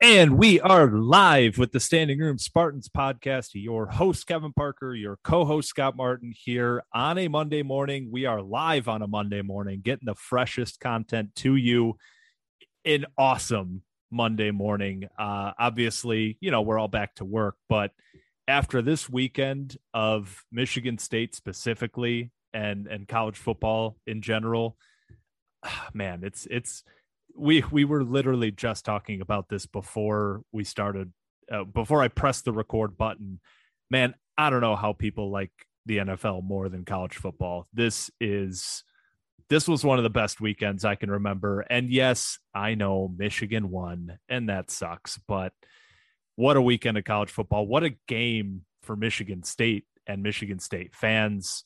And we are live with the Standing Room Spartans podcast. Your host, Kevin Parker, your co host, Scott Martin, here on a Monday morning. We are live on a Monday morning, getting the freshest content to you. An awesome Monday morning. Uh, obviously, you know, we're all back to work, but after this weekend of Michigan State specifically and, and college football in general, man, it's, it's, we we were literally just talking about this before we started uh, before I pressed the record button. Man, I don't know how people like the NFL more than college football. This is this was one of the best weekends I can remember. And yes, I know Michigan won and that sucks, but what a weekend of college football. What a game for Michigan State and Michigan State fans.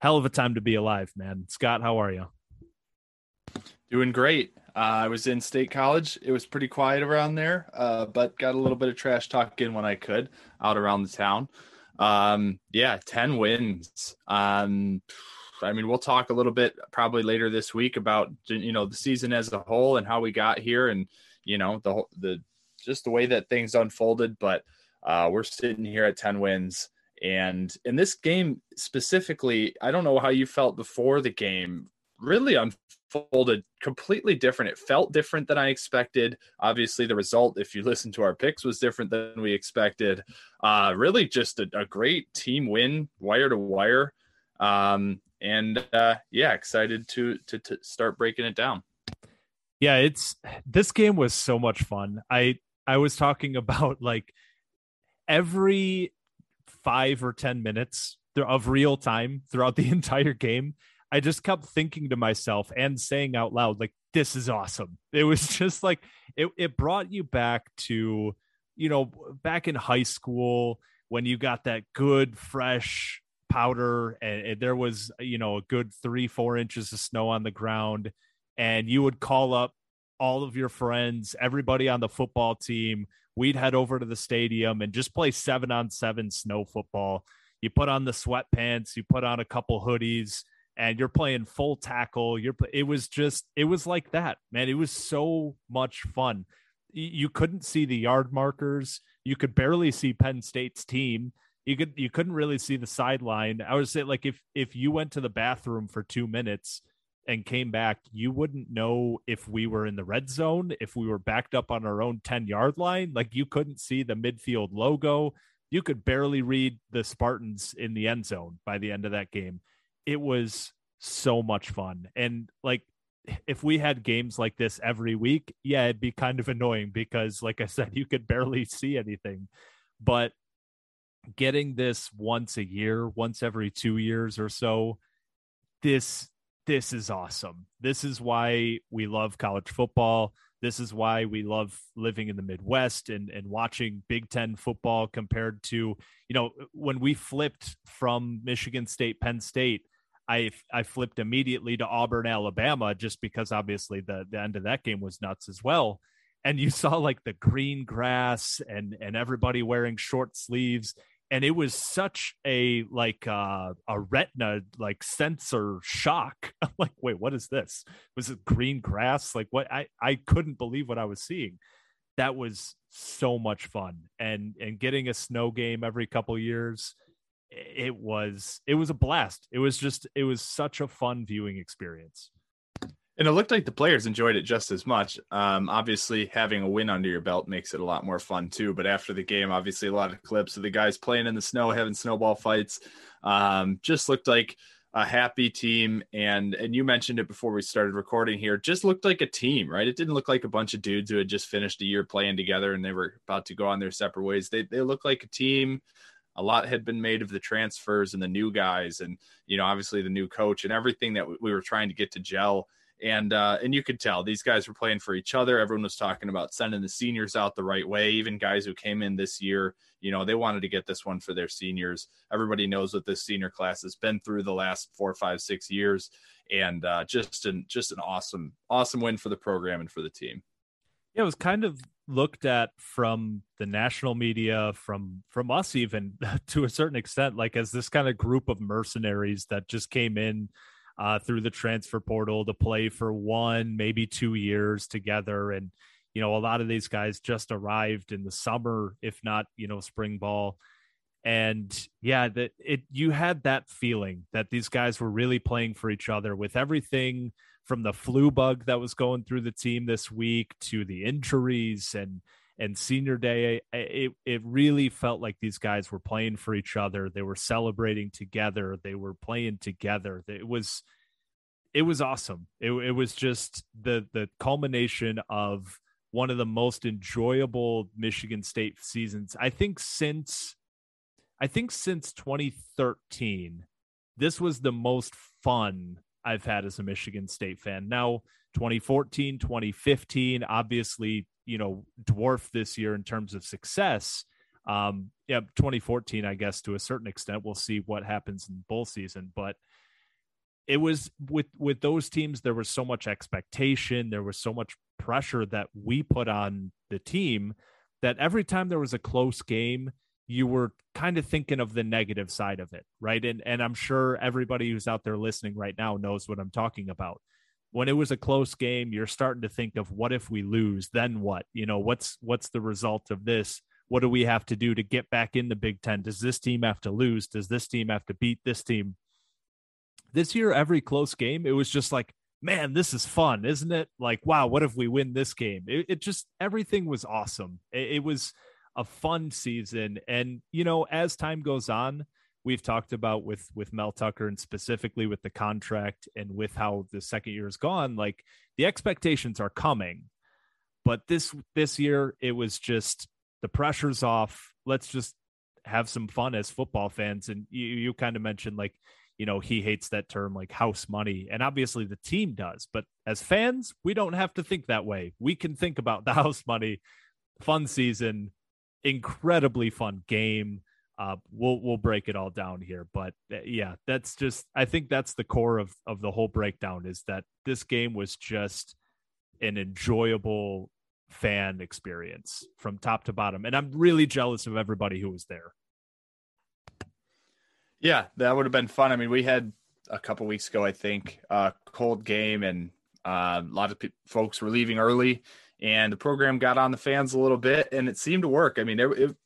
Hell of a time to be alive, man. Scott, how are you? Doing great. Uh, I was in state college. It was pretty quiet around there, uh, but got a little bit of trash talk in when I could out around the town. Um, yeah, 10 wins. Um, I mean, we'll talk a little bit probably later this week about, you know, the season as a whole and how we got here and, you know, the, the, just the way that things unfolded. But uh, we're sitting here at 10 wins. And in this game specifically, I don't know how you felt before the game really unfolded completely different. It felt different than I expected. Obviously, the result, if you listen to our picks, was different than we expected. Uh, really, just a, a great team win, wire to wire. Um, and uh, yeah, excited to, to to start breaking it down. Yeah, it's this game was so much fun. I I was talking about like every five or ten minutes of real time throughout the entire game I just kept thinking to myself and saying out loud, like, this is awesome. It was just like it, it brought you back to, you know, back in high school when you got that good, fresh powder and, and there was, you know, a good three, four inches of snow on the ground. And you would call up all of your friends, everybody on the football team. We'd head over to the stadium and just play seven on seven snow football. You put on the sweatpants, you put on a couple hoodies, and you're playing full tackle. You're it was just it was like that, man. It was so much fun. You couldn't see the yard markers. You could barely see Penn State's team. You could you couldn't really see the sideline. I would say like if if you went to the bathroom for 2 minutes and came back, you wouldn't know if we were in the red zone, if we were backed up on our own 10 yard line. Like you couldn't see the midfield logo. You could barely read the Spartans in the end zone by the end of that game it was so much fun. And like if we had games like this every week, yeah, it'd be kind of annoying because like I said, you could barely see anything. But getting this once a year, once every 2 years or so, this this is awesome. This is why we love college football. This is why we love living in the Midwest and, and watching Big Ten football compared to, you know, when we flipped from Michigan State, Penn State, I I flipped immediately to Auburn, Alabama, just because obviously the, the end of that game was nuts as well. And you saw like the green grass and and everybody wearing short sleeves. And it was such a like uh, a retina like sensor shock. I'm like, wait, what is this? Was it green grass? Like what I, I couldn't believe what I was seeing. that was so much fun and and getting a snow game every couple years it was it was a blast it was just it was such a fun viewing experience and it looked like the players enjoyed it just as much. Um, obviously, having a win under your belt makes it a lot more fun too. But after the game, obviously, a lot of clips of the guys playing in the snow, having snowball fights, um, just looked like a happy team. And and you mentioned it before we started recording here. Just looked like a team, right? It didn't look like a bunch of dudes who had just finished a year playing together and they were about to go on their separate ways. They they looked like a team a lot had been made of the transfers and the new guys and you know obviously the new coach and everything that we were trying to get to gel and uh, and you could tell these guys were playing for each other. Everyone was talking about sending the seniors out the right way. Even guys who came in this year, you know, they wanted to get this one for their seniors. Everybody knows what this senior class has been through the last four, five, six years, and uh, just an just an awesome, awesome win for the program and for the team. It was kind of looked at from the national media, from from us even to a certain extent, like as this kind of group of mercenaries that just came in uh, through the transfer portal to play for one, maybe two years together. And, you know, a lot of these guys just arrived in the summer, if not, you know, spring ball. And yeah, that it you had that feeling that these guys were really playing for each other with everything from the flu bug that was going through the team this week to the injuries and and senior day it it really felt like these guys were playing for each other. They were celebrating together. They were playing together. It was it was awesome. It, it was just the the culmination of one of the most enjoyable michigan state seasons. I think since i think since 2013 this was the most fun i've had as a michigan state fan now 2014 2015 obviously you know dwarf this year in terms of success. Um, yeah, 2014, I guess to a certain extent, we'll see what happens in bowl season, but it was with with those teams there was so much expectation there was so much pressure that we put on the team that every time there was a close game you were kind of thinking of the negative side of it right and and i'm sure everybody who's out there listening right now knows what i'm talking about when it was a close game, you're starting to think of what if we lose, then what? You know, what's what's the result of this? What do we have to do to get back in the Big Ten? Does this team have to lose? Does this team have to beat this team? This year, every close game, it was just like, man, this is fun, isn't it? Like, wow, what if we win this game? It, it just everything was awesome. It, it was a fun season, and you know, as time goes on, we've talked about with with Mel Tucker and specifically with the contract and with how the second year is gone like the expectations are coming but this this year it was just the pressure's off. Let's just have some fun as football fans. And you you kind of mentioned like you know he hates that term like house money. And obviously the team does but as fans we don't have to think that way. We can think about the house money fun season incredibly fun game uh, we'll we'll break it all down here, but uh, yeah, that's just I think that's the core of of the whole breakdown is that this game was just an enjoyable fan experience from top to bottom, and I'm really jealous of everybody who was there. Yeah, that would have been fun. I mean, we had a couple weeks ago, I think, a cold game, and uh, a lot of pe- folks were leaving early, and the program got on the fans a little bit, and it seemed to work. I mean, it, it,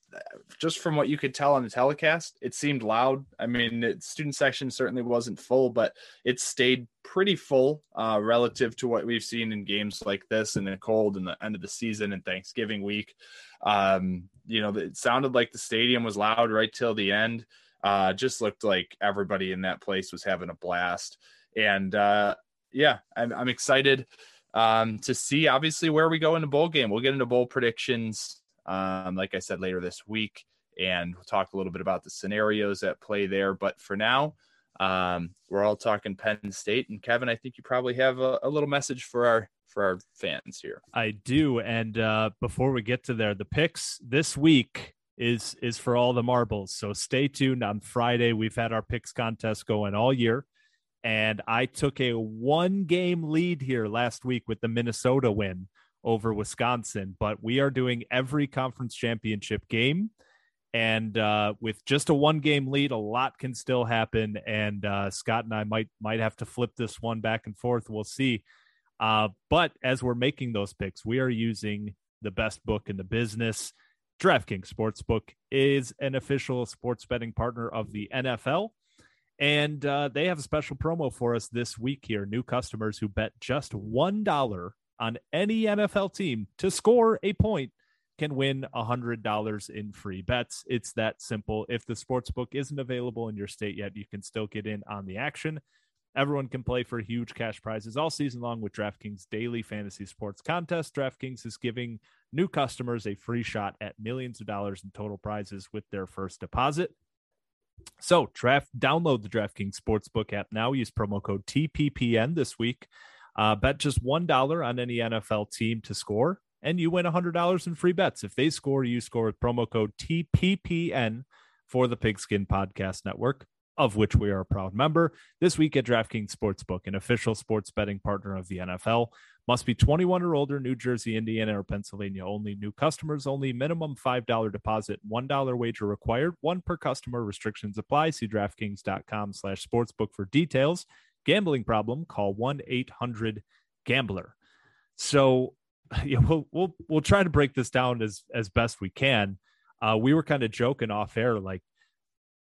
just from what you could tell on the telecast, it seemed loud. I mean, the student section certainly wasn't full, but it stayed pretty full uh, relative to what we've seen in games like this in the cold and the end of the season and Thanksgiving week. Um, you know, it sounded like the stadium was loud right till the end. Uh, just looked like everybody in that place was having a blast. And uh, yeah, I'm, I'm excited um, to see obviously where we go in the bowl game. We'll get into bowl predictions um, like I said, later this week. And we'll talk a little bit about the scenarios at play there. But for now, um, we're all talking Penn State. And Kevin, I think you probably have a, a little message for our for our fans here. I do. And uh, before we get to there, the picks this week is is for all the marbles. So stay tuned on Friday. We've had our picks contest going all year. And I took a one game lead here last week with the Minnesota win over Wisconsin. But we are doing every conference championship game. And uh, with just a one game lead, a lot can still happen. And uh, Scott and I might might have to flip this one back and forth. We'll see. Uh, but as we're making those picks, we are using the best book in the business. DraftKings Sportsbook is an official sports betting partner of the NFL. And uh, they have a special promo for us this week here. New customers who bet just $1 on any NFL team to score a point can win $100 in free bets. It's that simple. If the sports book isn't available in your state yet, you can still get in on the action. Everyone can play for huge cash prizes all season long with DraftKings daily fantasy sports contest. DraftKings is giving new customers a free shot at millions of dollars in total prizes with their first deposit. So, draft download the DraftKings Sportsbook app now. Use promo code TPPN this week. Uh, bet just $1 on any NFL team to score, and you win $100 in free bets. If they score, you score with promo code TPPN for the Pigskin Podcast Network of which we are a proud member. This week at DraftKings Sportsbook, an official sports betting partner of the NFL. Must be 21 or older, New Jersey, Indiana, or Pennsylvania only. New customers only. Minimum $5 deposit, $1 wager required. One per customer. Restrictions apply. See DraftKings.com slash sportsbook for details. Gambling problem? Call 1-800-GAMBLER. So yeah, we'll, we'll, we'll try to break this down as, as best we can. Uh, we were kind of joking off air, like,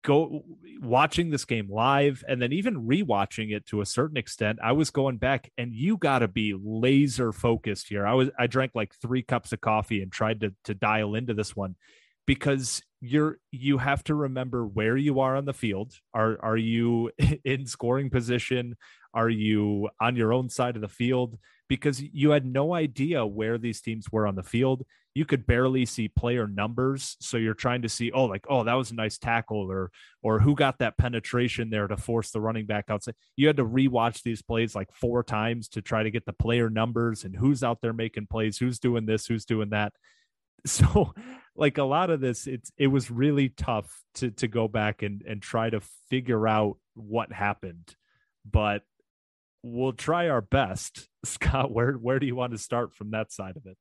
go watching this game live and then even rewatching it to a certain extent i was going back and you got to be laser focused here. I was i drank like three cups of coffee and tried to to dial into this one because you're you have to remember where you are on the field. Are are you in scoring position? Are you on your own side of the field because you had no idea where these teams were on the field. You could barely see player numbers so you're trying to see oh like oh that was a nice tackle or or who got that penetration there to force the running back outside. You had to rewatch these plays like four times to try to get the player numbers and who's out there making plays who's doing this who's doing that. So like a lot of this it's it was really tough to to go back and and try to figure out what happened. But we'll try our best scott where where do you want to start from that side of it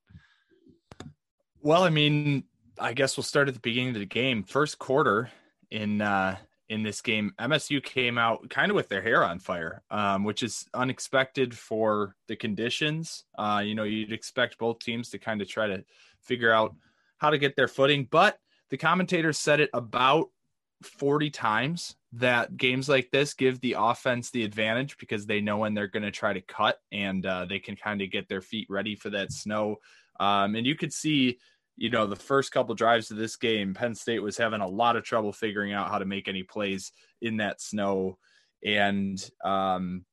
well, I mean, I guess we'll start at the beginning of the game. First quarter in uh in this game, MSU came out kind of with their hair on fire, um, which is unexpected for the conditions. Uh, you know, you'd expect both teams to kind of try to figure out how to get their footing, but the commentators said it about 40 times that games like this give the offense the advantage because they know when they're going to try to cut and uh, they can kind of get their feet ready for that snow. Um, and you could see you know, the first couple drives of this game, Penn State was having a lot of trouble figuring out how to make any plays in that snow. And um,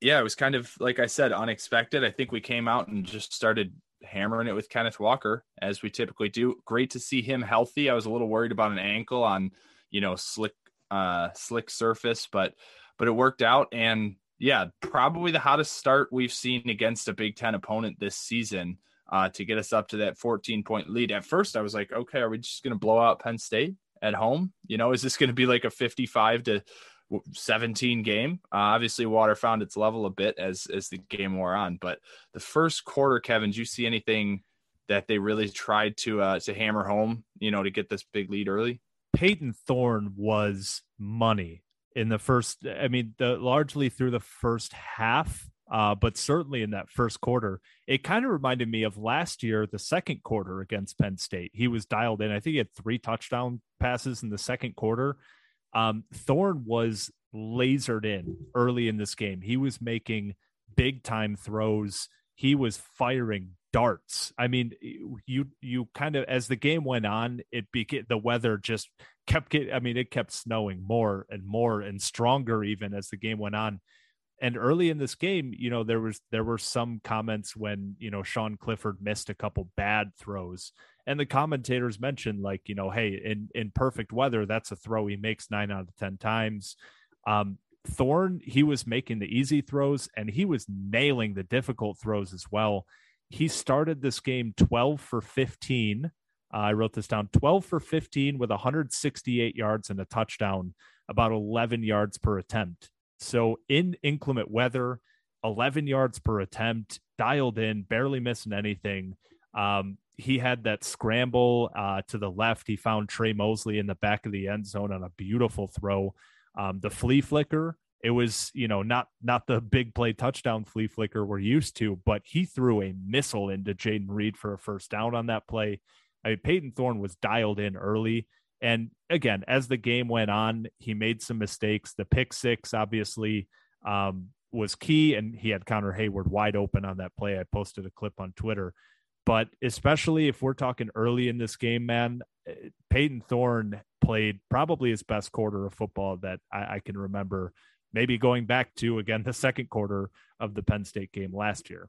yeah, it was kind of like I said, unexpected. I think we came out and just started hammering it with Kenneth Walker as we typically do. Great to see him healthy. I was a little worried about an ankle on, you know, slick uh slick surface, but but it worked out and yeah, probably the hottest start we've seen against a Big 10 opponent this season uh, to get us up to that 14 point lead. At first, I was like, okay, are we just going to blow out Penn State at home? You know, is this going to be like a 55 to 17 game? Uh, obviously, water found its level a bit as as the game wore on, but the first quarter, Kevin, do you see anything that they really tried to uh, to hammer home? You know, to get this big lead early. Payton Thorne was money in the first. I mean, the largely through the first half uh, but certainly in that first quarter, it kind of reminded me of last year, the second quarter against Penn State. He was dialed in. I think he had three touchdown passes in the second quarter. Um, Thorne was lasered in early in this game. He was making big time throws. He was firing darts. I mean, you you kind of as the game went on, it became the weather just kept getting. I mean, it kept snowing more and more and stronger even as the game went on and early in this game, you know, there was there were some comments when you know Sean Clifford missed a couple bad throws, and the commentators mentioned like, you know, hey, in in perfect weather, that's a throw he makes nine out of ten times. Um, Thorne, he was making the easy throws and he was nailing the difficult throws as well. He started this game 12 for 15. Uh, I wrote this down 12 for 15 with 168 yards and a touchdown, about 11 yards per attempt. So in inclement weather, 11 yards per attempt, dialed in, barely missing anything. Um, he had that scramble uh, to the left. He found Tre Mosley in the back of the end zone on a beautiful throw. Um, the flea flicker It was, you know, not not the big play touchdown flea flicker we're used to, but he threw a missile into Jayden Reed for a first down on that play. I mean, Payton Thorne was dialed in early. And again, as the game went on, he made some mistakes. The pick six, obviously, um, was key, and he had Connor Heyward wide open on that play. I posted a clip on Twitter. But especially if we're talking early in this game, man, Payton Thorne played probably his best quarter of football that I, I can remember maybe going back to again the second quarter of the Penn State game last year.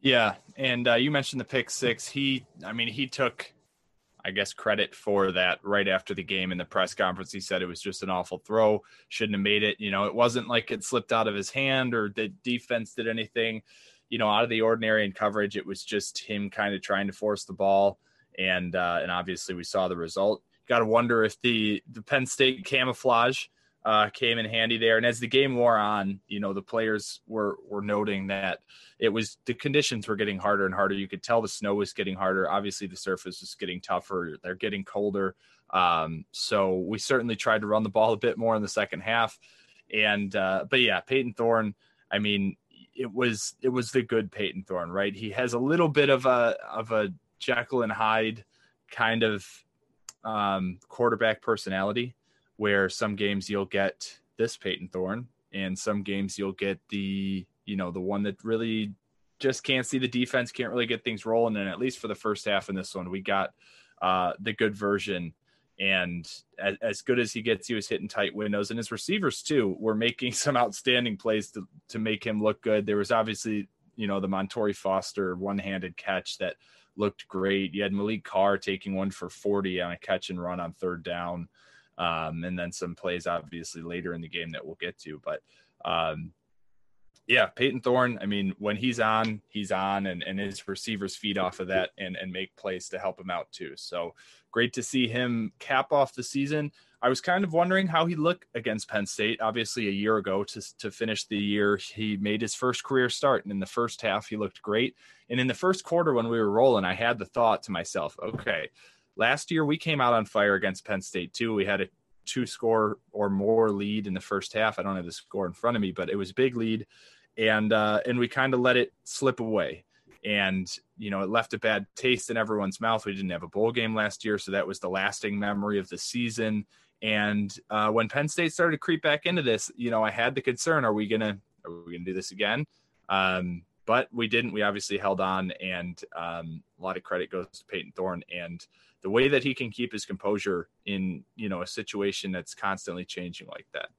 Yeah, and uh, you mentioned the pick six. He, I mean, he took, I guess, credit for that right after the game in the press conference. He said it was just an awful throw, shouldn't have made it. You know, it wasn't like it slipped out of his hand or the defense did anything, you know, out of the ordinary in coverage. It was just him kind of trying to force the ball, and uh, and obviously we saw the result. Got to wonder if the the Penn State camouflage uh, came in handy there. And as the game wore on, you know, the players were were noting that it was the conditions were getting harder and harder. You could tell the snow was getting harder. Obviously, the surface was getting tougher. They're getting colder. Um, so we certainly tried to run the ball a bit more in the second half. And uh, but yeah, Payton Thorne. I mean, it was it was the good Payton Thorne, right? He has a little bit of a of a Jekyll and Hyde kind of um, quarterback personality where some games you'll get this Payton Thorne and some games you'll get the you know the one that really just can't see the defense can't really get things rolling. And at least for the first half in this one we got uh the good version. And as, as good as he gets he was hitting tight windows. And his receivers too were making some outstanding plays to, to make him look good. There was obviously you know the Montorie Foster one-handed catch that looked great you had Malik carr taking one for 40 on a catch and run on third down um, and then some plays obviously later in the game that we'll get to. But um, yeah, Payton Thorne, I mean, when he's on, he's on, and, and his receivers feed off of that and, and make plays to help him out too. So great to see him cap off the season. I was kind of wondering how he looked against Penn State. Obviously, a year ago to, to finish the year, he made his first career start. And in the first half, he looked great. And in the first quarter, when we were rolling, I had the thought to myself, okay, Last year, we came out on fire against Penn State, too. We had a two score or more lead in the first half. I don't have the score in front of me, but it was big lead. And, uh, and we kind of let it slip away. And, you know, it left a bad taste in everyone's mouth. We didn't have a bowl game last year. So that was the lasting memory of the season. And uh, when Penn State started to creep back into this, you know, I had the concern: Are we gonna are we gonna do this again? Um, but we didn't. We obviously held on, and um, a lot of credit goes to Payton Thorne and the way that he can keep his composure in you know a situation that's constantly changing like that.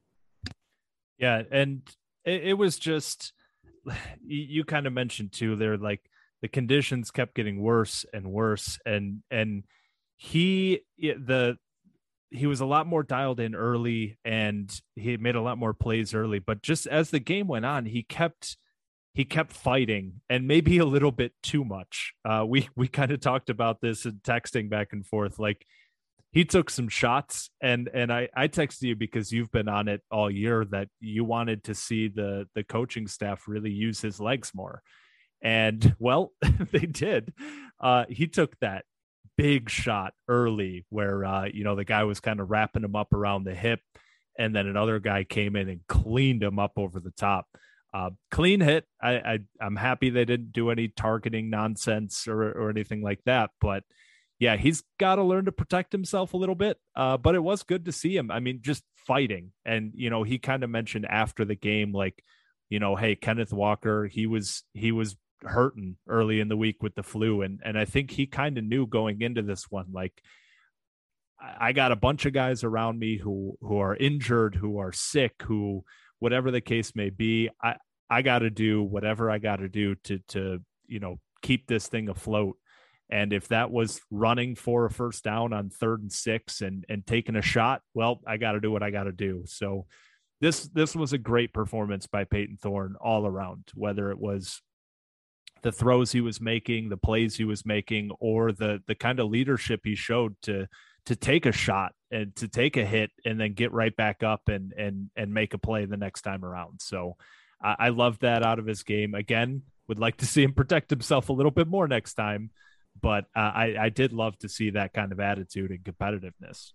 Yeah, and it, it was just you, you kind of mentioned too. There, like the conditions kept getting worse and worse, and and he the he was a lot more dialed in early and he made a lot more plays early but just as the game went on he kept he kept fighting and maybe a little bit too much. Uh, we we kind of talked about this and texting back and forth. Like he took some shots, and and I I texted you because you've been on it all year that you wanted to see the the coaching staff really use his legs more, and well they did. Uh, he took that big shot early where uh, you know the guy was kind of wrapping him up around the hip, and then another guy came in and cleaned him up over the top uh, clean hit. I, I am happy they didn't do any targeting nonsense or or anything like that. But yeah, he's got to learn to protect himself a little bit. Uh, but it was good to see him. I mean, just fighting, and you know, he kind of mentioned after the game, like, you know, hey, Kenneth Walker, he was he was hurting early in the week with the flu, and and I think he kind of knew going into this one, like. I got a bunch of guys around me who who are injured, who are sick, who whatever the case may be. I I got to do whatever I got to do to to you know keep this thing afloat. And if that was running for a first down on third and six and and taking a shot, well, I got to do what I got to do. So this this was a great performance by Payton Thorne all around, whether it was the throws he was making, the plays he was making, or the the kind of leadership he showed to to take a shot and to take a hit and then get right back up and and and make a play the next time around. So I, I love that out of his game. Again, would like to see him protect himself a little bit more next time, but uh, I I did love to see that kind of attitude and competitiveness.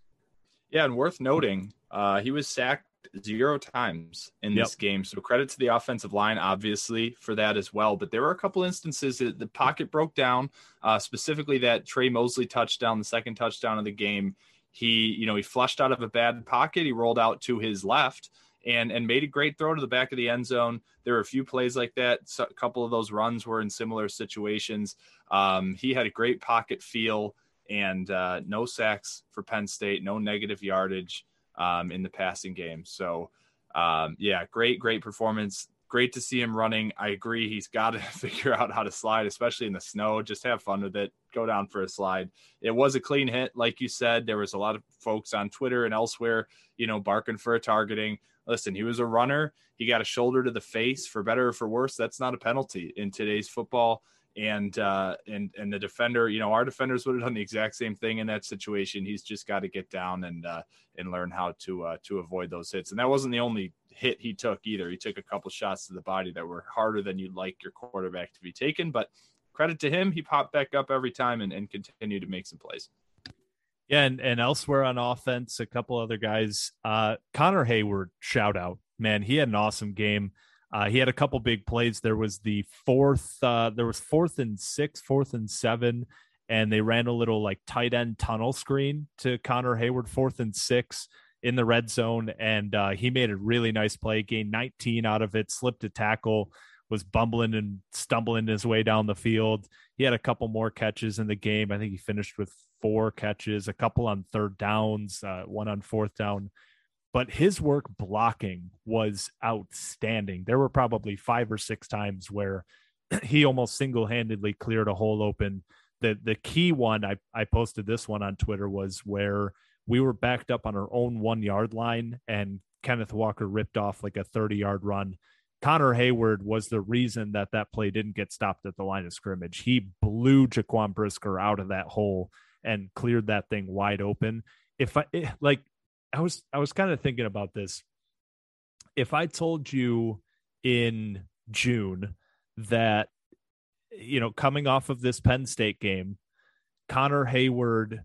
Yeah, and worth noting, uh, he was sacked zero times in Yep. this game. So credit to the offensive line, obviously, for that as well. But there were a couple instances that the pocket broke down, uh, specifically that Tre Mosley touchdown, the second touchdown of the game. He, you know, he flushed out of a bad pocket. He rolled out to his left and and made a great throw to the back of the end zone. There were a few plays like that. So a couple of those runs were in similar situations. Um, he had a great pocket feel and uh, no sacks for Penn State, no negative yardage um, in the passing game. So, um, yeah, great, great performance. Great to see him running. I agree. He's got to figure out how to slide, especially in the snow. Just have fun with it. Go down for a slide. It was a clean hit, like you said. There was a lot of folks on Twitter and elsewhere, you know, barking for a targeting. Listen, he was a runner. He got a shoulder to the face, for better or for worse. That's not a penalty in today's football and uh and and the defender you know our defenders would have done the exact same thing in that situation he's just got to get down and uh and learn how to uh to avoid those hits and that wasn't the only hit he took either he took a couple shots to the body that were harder than you'd like your quarterback to be taken but credit to him he popped back up every time and, and continued to make some plays Yeah, and, and elsewhere on offense, a couple other guys. Uh, Connor Heyward, shout out, man, he had an awesome game. Uh, he had a couple big plays. There was the fourth, uh, there was fourth and six, fourth and seven, and they ran a little like tight end tunnel screen to Connor Heyward, fourth and six in the red zone, and uh, he made a really nice play, gained 19 out of it, slipped a tackle, was bumbling and stumbling his way down the field. He had a couple more catches in the game. I think he finished with four catches, a couple on third downs, uh, one on fourth down. But his work blocking was outstanding. There were probably five or six times where he almost single handedly cleared a hole open. The the key one I, I posted this one on Twitter was where we were backed up on our own one yard line and Kenneth Walker ripped off like a 30 yard run. Connor Heyward was the reason that that play didn't get stopped at the line of scrimmage. He blew Jaquan Brisker out of that hole and cleared that thing wide open. If I eh, like, I was I was kind of thinking about this. If I told you in June that you know coming off of this Penn State game, Connor Heyward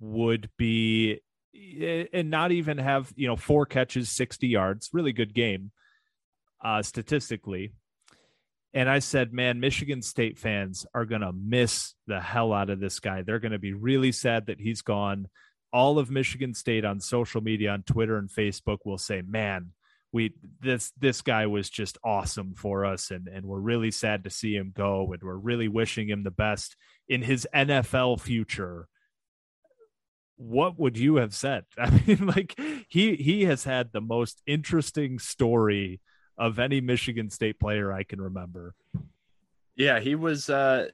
would be eh, and not even have you know four catches, sixty yards, really good game uh, statistically. And I said, man, Michigan State fans are going to miss the hell out of this guy. They're going to be really sad that he's gone. All of Michigan State on social media, on Twitter and Facebook will say, man, we this this guy was just awesome for us and and we're really sad to see him go and we're really wishing him the best in his NFL future what would you have said i mean like he he has had the most interesting story of any Michigan State player I can remember. Yeah, he was uh,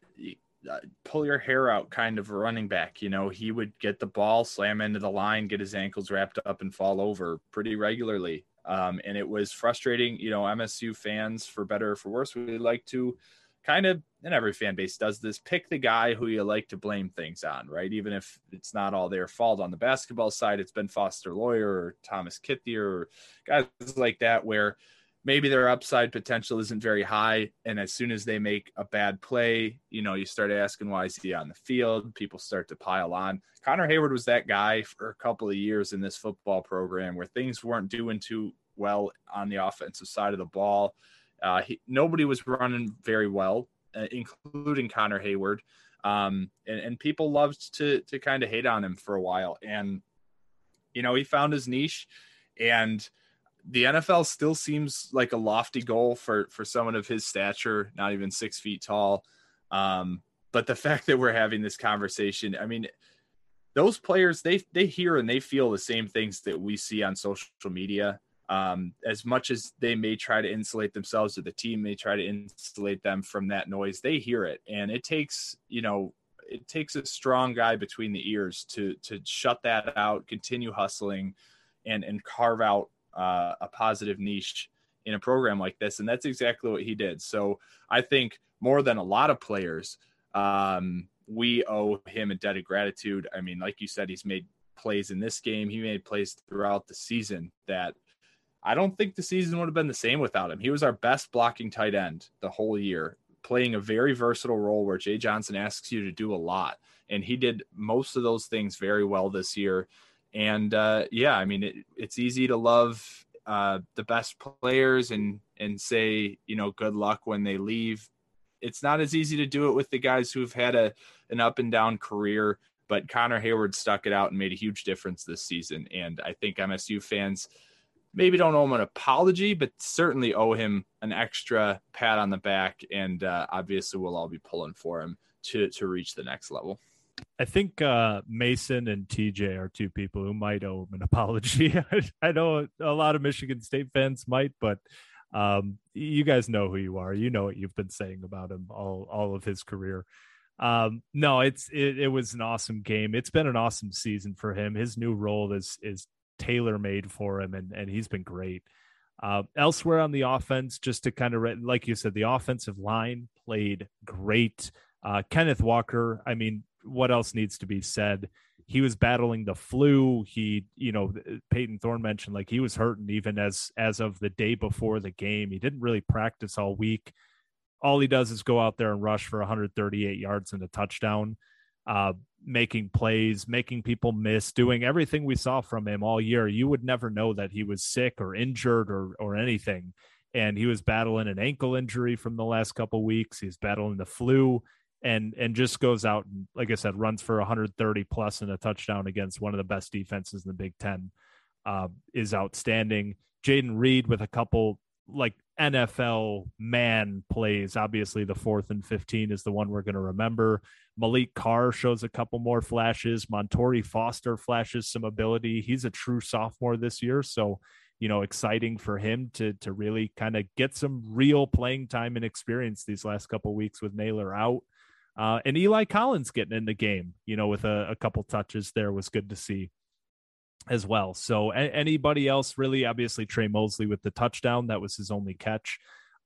pull your hair out kind of running back. You know, he would get the ball, slam into the line, get his ankles wrapped up, and fall over pretty regularly. Um, and it was frustrating. You know, MSU fans, for better or for worse, we like to kind of, and every fan base does this, pick the guy who you like to blame things on, right? Even if it's not all their fault on the basketball side, it's been Foster Loyer or Thomas Kithier or guys like that where maybe their upside potential isn't very high. And as soon as they make a bad play, you know, you start asking why is he on the field? People start to pile on. Connor Heyward was that guy for a couple of years in this football program where things weren't doing too well on the offensive side of the ball. Uh, he, nobody was running very well, uh, including Connor Heyward. Um, and, and people loved to to kind of hate on him for a while. And you know, he found his niche and the NFL still seems like a lofty goal for for someone of his stature, not even six feet tall. Um, but the fact that we're having this conversation, I mean, those players they they hear and they feel the same things that we see on social media. Um, as much as they may try to insulate themselves or the team may try to insulate them from that noise, they hear it, and it takes you know it takes a strong guy between the ears to to shut that out, continue hustling, and and carve out uh, a positive niche in a program like this. And that's exactly what he did. So I think more than a lot of players, um, we owe him a debt of gratitude. I mean, like you said, he's made plays in this game, he made plays throughout the season that I don't think the season would have been the same without him. He was our best blocking tight end the whole year, playing a very versatile role where Jay Johnson asks you to do a lot. And he did most of those things very well this year. And uh, yeah, I mean, it, it's easy to love uh, the best players and and say you know good luck when they leave. It's not as easy to do it with the guys who've had a an up and down career, but Connor Heyward stuck it out and made a huge difference this season. And I think MSU fans maybe don't owe him an apology, but certainly owe him an extra pat on the back. And uh, obviously, we'll all be pulling for him to to reach the next level. I think uh, Mason and TJ are two people who might owe him an apology. I know a lot of Michigan State fans might, but um, you guys know who you are. You know what you've been saying about him all all of his career. Um, no, it's it, it was an awesome game. It's been an awesome season for him. His new role is is tailor made for him, and and he's been great. Uh, elsewhere on the offense, just to kind of like you said, the offensive line played great. Uh, Kenneth Walker, I mean, what else needs to be said? He was battling the flu. He, you know, Payton Thorne mentioned like he was hurting even as as of the day before the game. He didn't really practice all week. All he does is go out there and rush for 138 yards and a touchdown, uh, making plays, making people miss, doing everything we saw from him all year. You would never know that he was sick or injured or or anything. And he was battling an ankle injury from the last couple weeks. He's battling the flu and and just goes out and like I said, runs for 130 plus and a touchdown against one of the best defenses in the Big Ten uh, is outstanding. Jayden Reed with a couple like NFL man plays. Obviously, the fourth and 15 is the one we're going to remember. Malik Carr shows a couple more flashes. Montorie Foster flashes some ability. He's a true sophomore this year. So, you know, exciting for him to to really kind of get some real playing time and experience these last couple weeks with Nailor out. Uh, and Eli Collins getting in the game, you know, with a, a couple touches there was good to see as well. So a- anybody else really, obviously Tre Mosley with the touchdown, that was his only catch.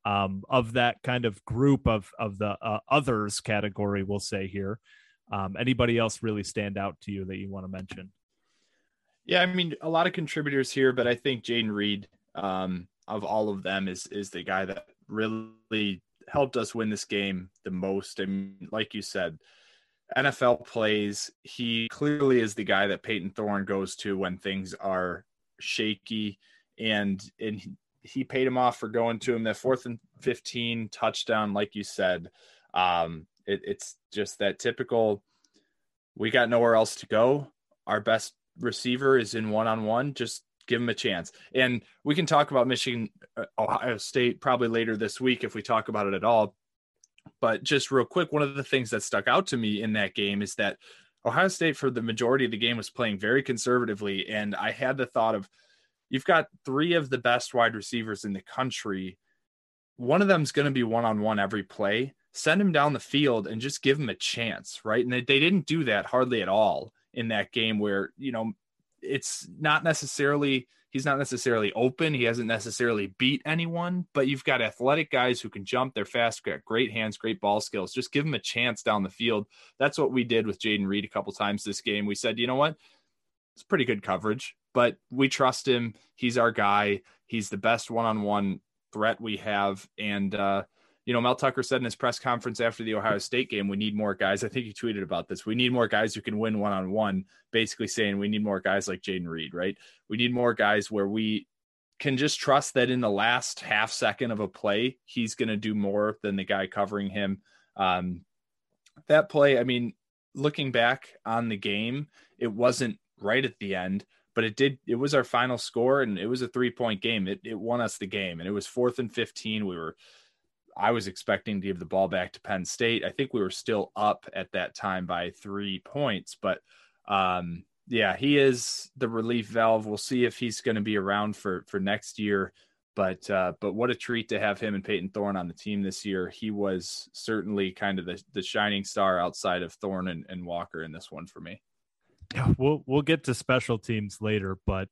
Um, of that kind of group of of the uh, others category, we'll say here. Um, anybody else really stand out to you that you want to mention? Yeah, I mean a lot of contributors here, but I think Jayden Reed um, of all of them is is the guy that really helped us win this game the most. And like you said, NFL plays, he clearly is the guy that Payton Thorne goes to when things are shaky. And and he paid him off for going to him that fourth and 15 touchdown, like you said. Um, it, it's just that typical we got nowhere else to go. Our best receiver is in one on one. Just give him a chance. And we can talk about Michigan, uh, Ohio State probably later this week if we talk about it at all. But just real quick, one of the things that stuck out to me in that game is that Ohio State, for the majority of the game, was playing very conservatively. And I had the thought of you've got three of the best wide receivers in the country. One of them's going to be one on one every play. Send him down the field and just give him a chance, right? And they, they didn't do that hardly at all in that game where, you know, it's not necessarily he's not necessarily open. He hasn't necessarily beat anyone, but you've got athletic guys who can jump. They're fast, got great hands, great ball skills. Just give them a chance down the field. That's what we did with Jayden Reed a couple times this game. We said, you know what? It's pretty good coverage, but we trust him. He's our guy. He's the best one on one threat we have. And, uh, you know, Mel Tucker said in his press conference after the Ohio State game, we need more guys. I think he tweeted about this. We need more guys who can win one on one, basically saying we need more guys like Jayden Reed, right? We need more guys where we can just trust that in the last half second of a play, he's going to do more than the guy covering him. Um, that play, I mean, looking back on the game, it wasn't right at the end, but it did. It was our final score, and it was a three point game. It, it won us the game, and it was fourth and 15. We were I was expecting to give the ball back to Penn State. I think we were still up at that time by three points, but um, yeah, he is the relief valve. We'll see if he's going to be around for for next year. But uh, but what a treat to have him and Payton Thorne on the team this year. He was certainly kind of the, the shining star outside of Thorne and, and Walker in this one for me. We'll we'll get to special teams later, but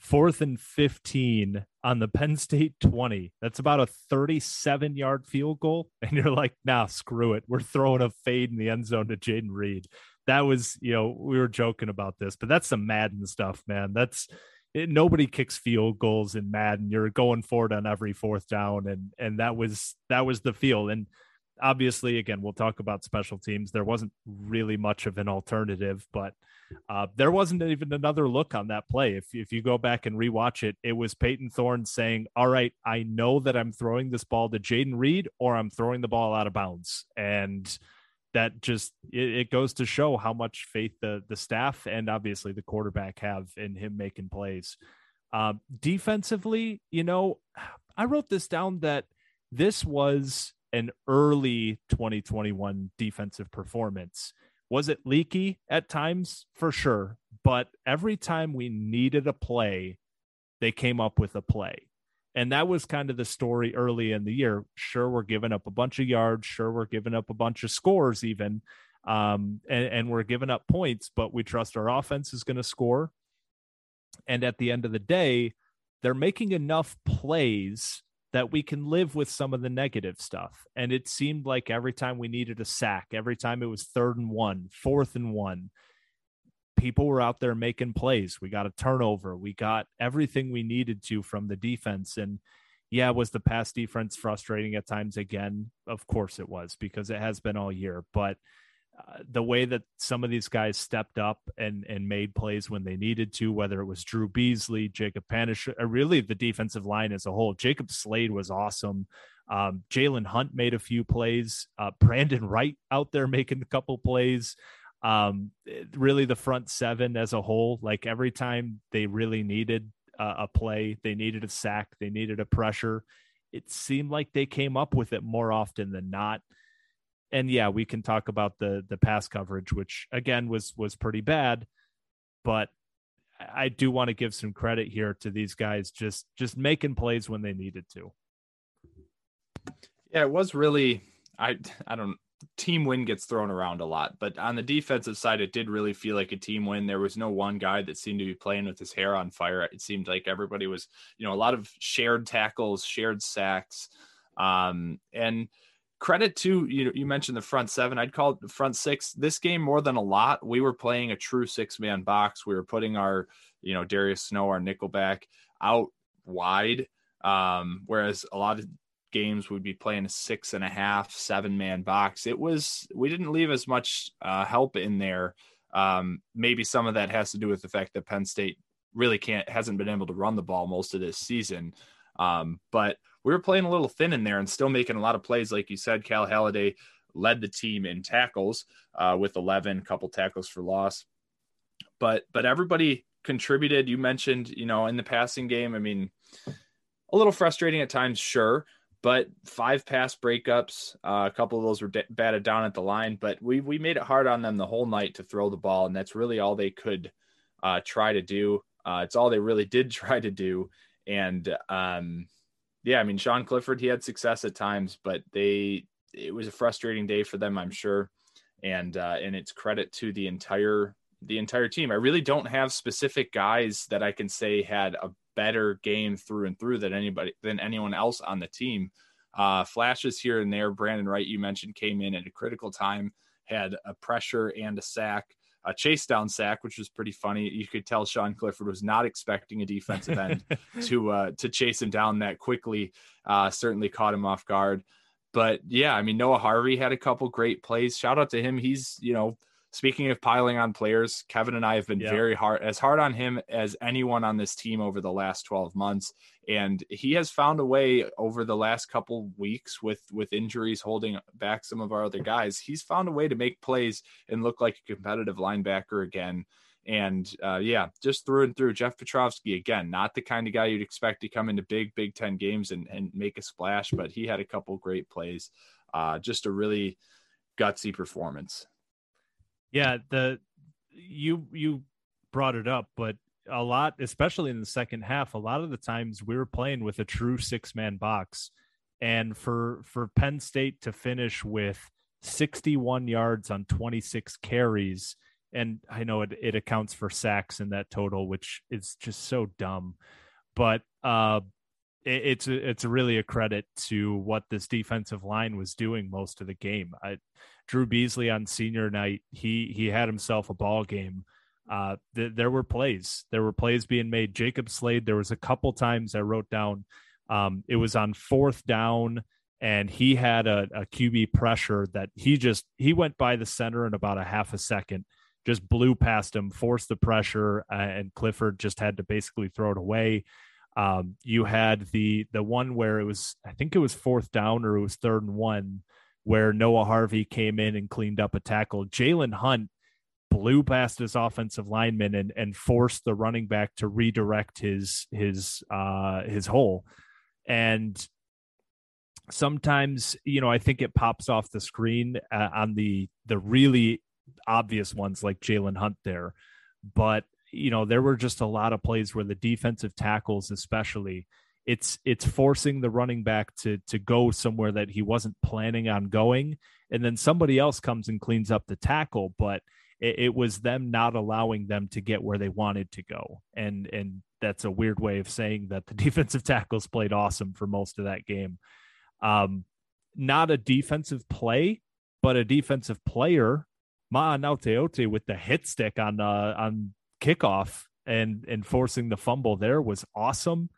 fourth and 15 on the Penn State 20. That's about a 37 yard field goal. And you're like, nah, screw it. We're throwing a fade in the end zone to Jayden Reed. That was, you know, we were joking about this, but that's some Madden stuff, man. That's it, nobody kicks field goals in Madden. You're going for it on every fourth down. And, and that was, that was the field. And obviously, again, we'll talk about special teams. There wasn't really much of an alternative, but uh, there wasn't even another look on that play. If if you go back and rewatch it, it was Payton Thorne saying, "All right, I know that I'm throwing this ball to Jayden Reed, or I'm throwing the ball out of bounds," and that just it, it, goes to show how much faith the the staff and obviously the quarterback have in him making plays. Uh, defensively, you know, I wrote this down that this was an early 2021 defensive performance. Was it leaky at times? For sure. But every time we needed a play, they came up with a play. And that was kind of the story early in the year. Sure, we're giving up a bunch of yards. Sure, we're giving up a bunch of scores, even. Um, and, and we're giving up points, but we trust our offense is going to score. And at the end of the day, they're making enough plays that we can live with some of the negative stuff. And it seemed like every time we needed a sack, every time it was third and one, fourth and one, people were out there making plays. We got a turnover. We got everything we needed to from the defense. And yeah, was the pass defense frustrating at times again? Of course it was because it has been all year. But uh, the way that some of these guys stepped up and and made plays when they needed to, whether it was Drew Beasley, Jacob Panasiuk, or really the defensive line as a whole. Jacob Slade was awesome. Um, Jalen Hunt made a few plays. Uh, Brandon Wright out there making a couple plays. Um, really, the front seven as a whole, like every time they really needed uh, a play, they needed a sack, they needed a pressure. It seemed like they came up with it more often than not and yeah, we can talk about the the pass coverage, which again was was pretty bad, but I do want to give some credit here to these guys just just making plays when they needed to. Yeah, it was really I I don't team win gets thrown around a lot, but on the defensive side, it did really feel like a team win. There was no one guy that seemed to be playing with his hair on fire. It seemed like everybody was, you know, a lot of shared tackles, shared sacks, um, and credit to you you mentioned the front seven. I'd call it the front six. This game more than a lot we were playing a true six man box. We were putting our you know darius snow our nickelback out wide. Um, whereas a lot of games would be playing a six and a half seven man box. It was we didn't leave as much uh, help in there. Um, maybe some of that has to do with the fact that penn state really can't hasn't been able to run the ball most of this season. Um, but we were playing a little thin in there and still making a lot of plays. Like you said, Cal Haladay led the team in tackles uh, with 11, couple tackles for loss. But but everybody contributed. You mentioned, you know, in the passing game. I mean, a little frustrating at times, sure, but five pass breakups. Uh, a couple of those were d- batted down at the line, but we we made it hard on them the whole night to throw the ball, and that's really all they could uh, try to do. Uh, it's all they really did try to do, and um, yeah, I mean, Sean Clifford, he had success at times, but they, it was a frustrating day for them, I'm sure. And, uh, and it's credit to the entire, the entire team. I really don't have specific guys that I can say had a better game through and through than anybody, than anyone else on the team. Uh, flashes here and there. Brandon Wright, you mentioned, came in at a critical time, had a pressure and a sack a chase down sack, which was pretty funny. You could tell Sean Clifford was not expecting a defensive end to uh, to chase him down that quickly. Uh, certainly caught him off guard. But yeah, I mean Noah Harvey had a couple great plays. Shout out to him. He's you know speaking of piling on players, Kevin and I have been very hard, as hard on him as anyone on this team over the last 12 months. And he has found a way over the last couple weeks with, with injuries holding back some of our other guys. He's found a way to make plays and look like a competitive linebacker again. And uh, yeah, just through and through, Jeff Pietrowski again, not the kind of guy you'd expect to come into big Big Ten games and, and make a splash, but he had a couple great plays. Uh, just a really gutsy performance. Yeah, the you you brought it up, but a lot, especially in the second half, a lot of the times we were playing with a true six man box, and for for Penn State to finish with 61 yards on 26 carries, and I know it, it accounts for sacks in that total, which is just so dumb, but uh, it, it's a, it's really a credit to what this defensive line was doing most of the game. I, Drew Beasley on senior night, he he had himself a ball game. Uh, th- there were plays. There were plays being made. Jacob Slade. There was a couple times I wrote down. Um, it was on fourth down, and he had a, a QB pressure that he just he went by the center in about a half a second, just blew past him, forced the pressure, uh, and Clifford just had to basically throw it away. Um, you had the the one where it was I think it was fourth down or it was third and one where Noah Harvey came in and cleaned up a tackle. Jalen Hunt blew past his offensive lineman and and forced the running back to redirect his his uh his hole. And sometimes, you know, I think it pops off the screen uh, on the the really obvious ones like Jalen Hunt there, but you know there were just a lot of plays where the defensive tackles, especially, it's it's forcing the running back to to go somewhere that he wasn't planning on going, and then somebody else comes and cleans up the tackle, but it, it was them not allowing them to get where they wanted to go, and and that's a weird way of saying that the defensive tackles played awesome for most of that game. Um, not a defensive play, but a defensive player, Ma'anuteote with the hit stick on uh, on kickoff and and forcing the fumble there was awesome.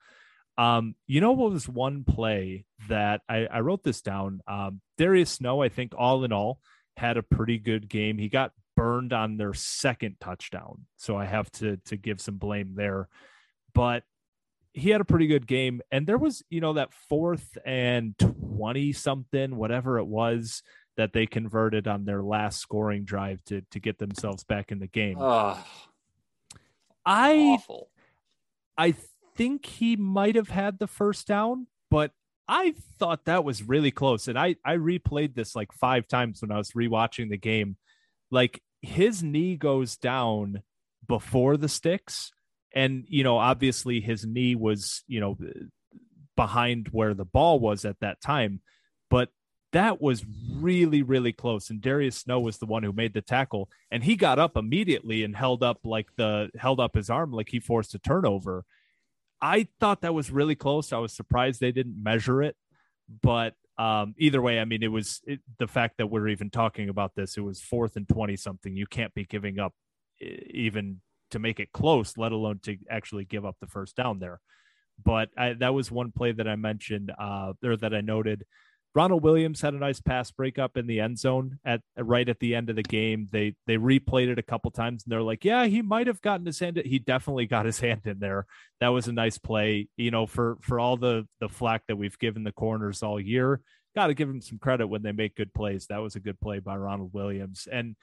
Um, you know what was one play that I, I wrote this down? Um, Darius Snow, I think all in all, had a pretty good game. He got burned on their second touchdown, so I have to to give some blame there. But he had a pretty good game, and there was you know that fourth and twenty something, whatever it was that they converted on their last scoring drive to to get themselves back in the game. I awful. I think he might have had the first down, but I thought that was really close. And I I replayed this like five times when I was rewatching the game. Like his knee goes down before the sticks, and you know obviously his knee was you know behind where the ball was at that time, but that was really really close and Darius Snow was the one who made the tackle and he got up immediately and held up like the held up his arm like he forced a turnover. I thought that was really close. I was surprised they didn't measure it, but um, either way, I mean, it was it, the fact that we're even talking about this. It was fourth and twenty something. You can't be giving up even to make it close, let alone to actually give up the first down there. But I, that was one play that I mentioned uh, there that I noted. Ronald Williams had a nice pass breakup in the end zone at right at the end of the game. They they replayed it a couple times and they're like, yeah, he might have gotten his hand. He definitely got his hand in there. That was a nice play. You know, for for all the the flack that we've given the corners all year, got to give him some credit when they make good plays. That was a good play by Ronald Williams. And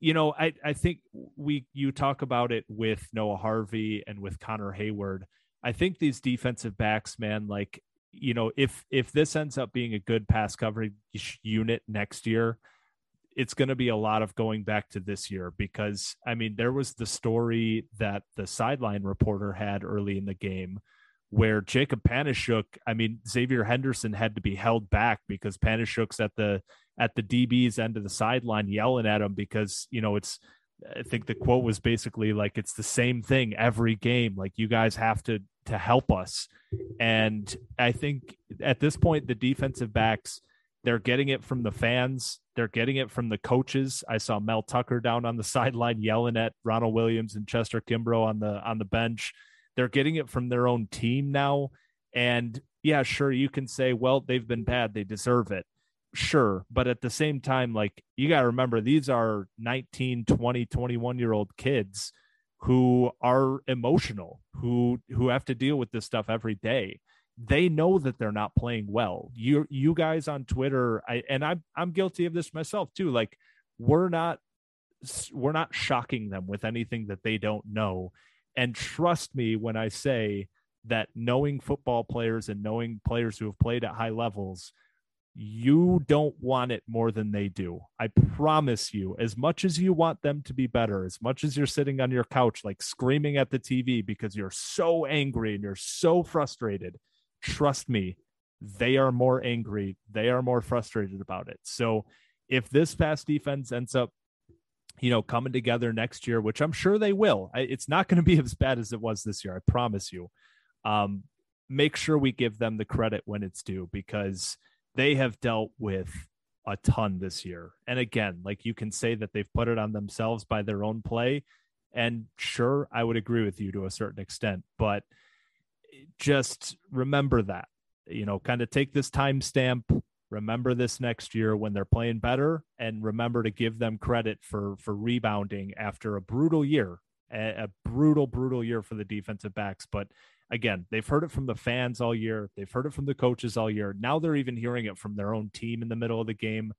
you know, I I think we you talk about it with Noah Harvey and with Connor Heyward. I think these defensive backs, man, like you know, if if this ends up being a good pass coverage unit next year, it's going to be a lot of going back to this year because I mean, there was the story that the sideline reporter had early in the game where Jacob Panasiuk, I mean, Xavier Henderson had to be held back because Panasiuk's at the at the DB's end of the sideline yelling at him because you know it's I think the quote was basically like it's the same thing every game. Like you guys have to to help us. And I think at this point the defensive backs they're getting it from the fans, they're getting it from the coaches. I saw Mel Tucker down on the sideline yelling at Ronald Williams and Chester Kimbrough on the on the bench. They're getting it from their own team now. And yeah, sure you can say, well, they've been bad, they deserve it sure but at the same time like you got to remember these are 19 20 21 year old kids who are emotional who who have to deal with this stuff every day. They know that they're not playing well. You you guys on twitter I, and i'm i'm guilty of this myself too. Like we're not we're not shocking them with anything that they don't know. And trust me when i say that knowing football players and knowing players who have played at high levels you don't want it more than they do. I promise you, as much as you want them to be better, as much as you're sitting on your couch, like screaming at the TV because you're so angry and you're so frustrated, trust me, they are more angry. They are more frustrated about it. So if this pass defense ends up, you know, coming together next year, which I'm sure they will, it's not going to be as bad as it was this year. I promise you. Um, make sure we give them the credit when it's due because they have dealt with a ton this year. And again, like you can say that they've put it on themselves by their own play. And sure, I would agree with you to a certain extent, but just remember that, you know, kind of take this timestamp, remember this next year when they're playing better and remember to give them credit for for rebounding after a brutal year a, a, brutal brutal year for the defensive backs but again they've heard it from the fans all year they've heard it from the coaches all year now they're even hearing it from their own team in the middle of the game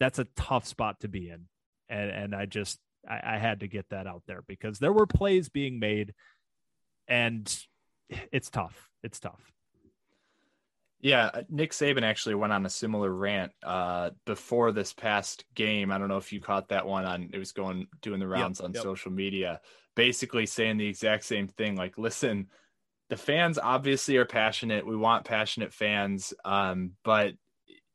that's a tough spot to be in and and i just I, I had to get that out there because there were plays being made and it's tough it's tough yeah, Nick Saban actually went on a similar rant uh, before this past game. I don't know if you caught that one on. It was going doing the rounds yep, on yep. social media, basically saying the exact same thing. Like, listen, the fans obviously are passionate. We want passionate fans, um, but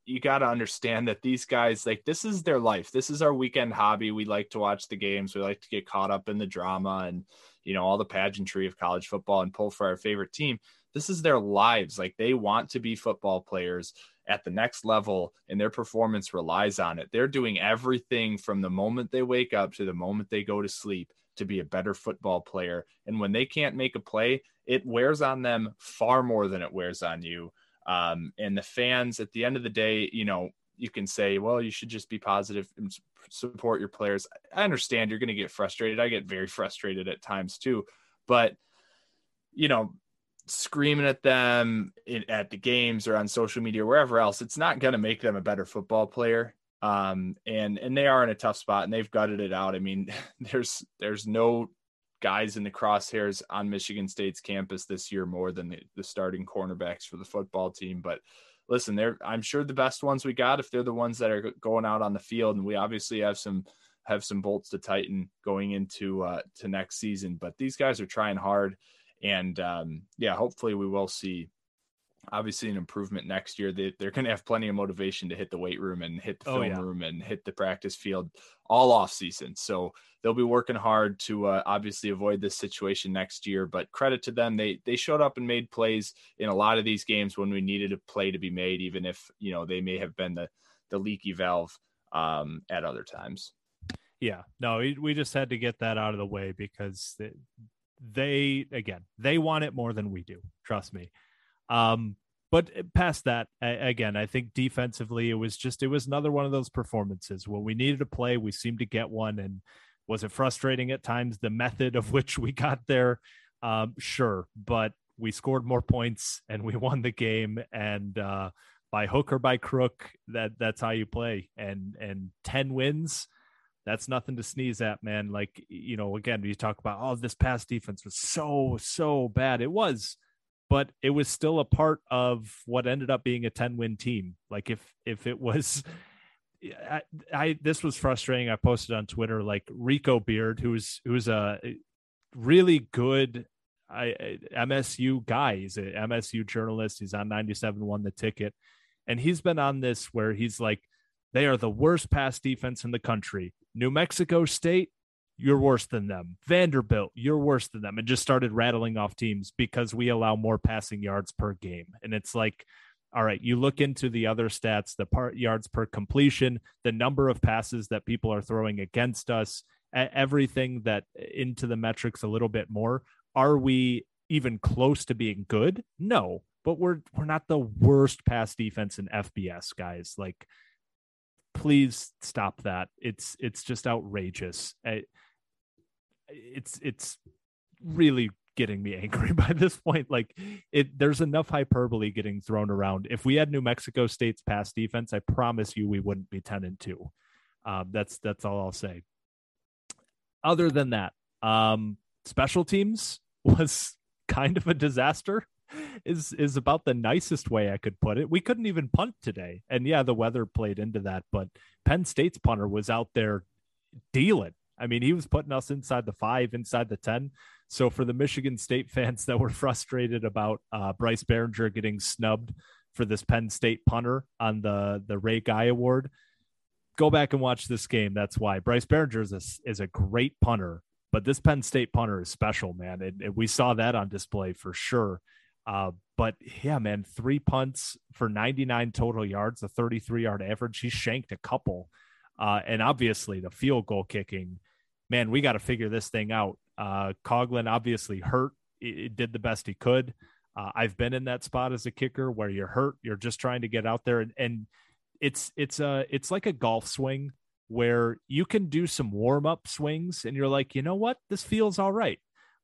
you got to understand that these guys, like, this is their life. This is our weekend hobby. We like to watch the games. We like to get caught up in the drama and you know all the pageantry of college football and pull for our favorite team this is their lives. Like they want to be football players at the next level and their performance relies on it. They're doing everything from the moment they wake up to the moment they go to sleep to be a better football player. And when they can't make a play, it wears on them far more than it wears on you. Um, and the fans, at the end of the day, you know, you can say, well, you should just be positive and support your players. I understand you're going to get frustrated. I get very frustrated at times too. But, you know, screaming at them at the games or on social media wherever else, it's not going to make them a better football player. Um, and and they are in a tough spot and they've gutted it out. I mean, there's there's no guys in the crosshairs on Michigan State's campus this year more than the, the starting cornerbacks for the football team. But listen, they're I'm sure the best ones we got if they're the ones that are going out on the field, and we obviously have some have some bolts to tighten going into uh, to next season. But these guys are trying hard and um, yeah, hopefully we will see obviously an improvement next year. They, they're going to have plenty of motivation to hit the weight room and hit the oh, film yeah. room and hit the practice field all off season. So they'll be working hard to uh, obviously avoid this situation next year. But credit to them, they they showed up and made plays in a lot of these games when we needed a play to be made, even if you know they may have been the the leaky valve um, at other times. Yeah, no, we just had to get that out of the way because they again they want it more than we do trust me um but past that again i think defensively it was just it was another one of those performances when we needed to play we seemed to get one and was it frustrating at times the method of which we got there um sure but we scored more points and we won the game and uh by hook or by crook that that's how you play and and 10 wins that's nothing to sneeze at, man. Like, you know, again, you talk about, oh, this past defense was so, so bad. It was, but it was still a part of what ended up being a 10 win team. Like, if, if it was, I, I, this was frustrating. I posted on Twitter, like Rico Beard, who's, who's a really good I, MSU guy. He's an MSU journalist. He's on 97, won the ticket. And he's been on this where he's like, they are the worst pass defense in the country. New Mexico State, you're worse than them. Vanderbilt, you're worse than them. And just started rattling off teams because we allow more passing yards per game. And it's like, all right, you look into the other stats, the part yards per completion, the number of passes that people are throwing against us, everything that into the metrics a little bit more. Are we even close to being good? No, but we're we're not the worst pass defense in FBS, guys. Like please stop that. It's it's just outrageous. It's it's really getting me angry by this point. Like it, there's enough hyperbole getting thrown around. If we had New Mexico State's pass defense, I promise you we wouldn't be ten and two. Um, that's that's all I'll say. Other than that, um, special teams was kind of a disaster is is about the nicest way I could put it. We couldn't even punt today. And yeah, the weather played into that, but Penn State's punter was out there dealing. I mean, he was putting us inside the 5, inside the 10. So for the Michigan State fans that were frustrated about uh, Bryce Baringer getting snubbed for this Penn State punter on the the Ray Guy Award, go back and watch this game. That's why Bryce Baringer is a, is a great punter, but this Penn State punter is special, man. And, and we saw that on display for sure. Uh, but yeah, man, three punts for 99 total yards, a 33 yard average. He shanked a couple. Uh, and obviously the field goal kicking, man, we got to figure this thing out. Uh, Coghlin obviously hurt. It, did the best he could. Uh, I've been in that spot as a kicker where you're hurt. You're just trying to get out there and, and it's it's a it's like a golf swing where you can do some warm up swings and you're like, you know what, this feels all right.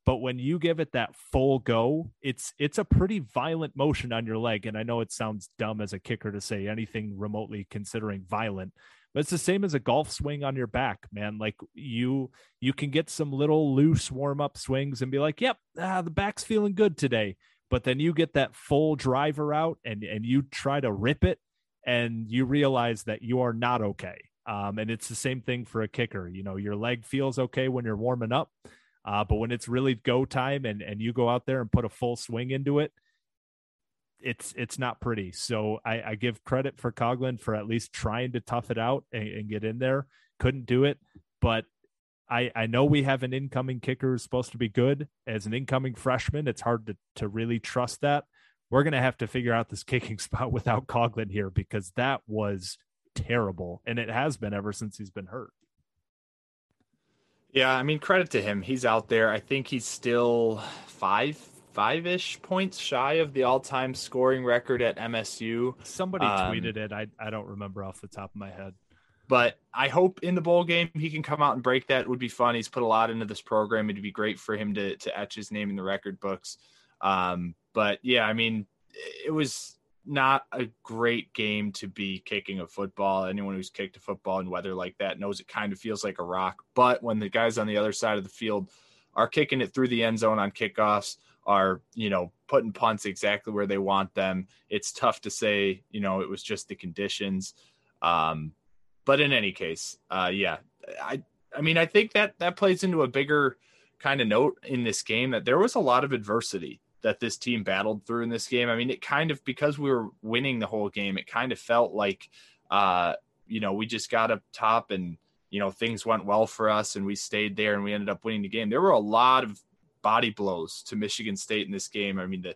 But when you give it that full go, it's it's a pretty violent motion on your leg. And I know it sounds dumb as a kicker to say anything remotely considering violent, but it's the same as a golf swing on your back, man. Like you you can get some little loose warm up swings and be like, yep, ah, the back's feeling good today. But then you get that full driver out and and you try to rip it and you realize that you are not okay. Um, and it's the same thing for a kicker. You know, your leg feels okay when you're warming up, uh, but when it's really go time and and you go out there and put a full swing into it, it's it's not pretty. So I, I give credit for Coghlin for at least trying to tough it out and, and get in there. Couldn't do it, but I, I know we have an incoming kicker who's supposed to be good. As an incoming freshman, it's hard to, to really trust that. We're to have to figure out this kicking spot without Coghlin here because that was terrible. And it has been ever since he's been hurt. Yeah, I mean, credit to him. He's out there. I think he's still five, five ish points shy of the all time scoring record at MSU. Somebody um, tweeted it. I, I don't remember off the top of my head. But I hope in the bowl game he can come out and break that. It would be fun. He's put a lot into this program. It'd be great for him to to etch his name in the record books. Um, but yeah, I mean, it was not a great game to be kicking a football. Anyone who's kicked a football in weather like that knows it kind of feels like a rock. But when the guys on the other side of the field are kicking it through the end zone on kickoffs, are you know putting punts exactly where they want them, it's tough to say you know it was just the conditions. Um, but in any case, uh, yeah, I I mean I think that that plays into a bigger kind of note in this game that there was a lot of adversity that this team battled through in this game. I mean, it kind of because we were winning the whole game, it kind of felt like uh, you know, we just got up top and you know, things went well for us and we stayed there and we ended up winning the game. There were a lot of body blows to Michigan State in this game. I mean, the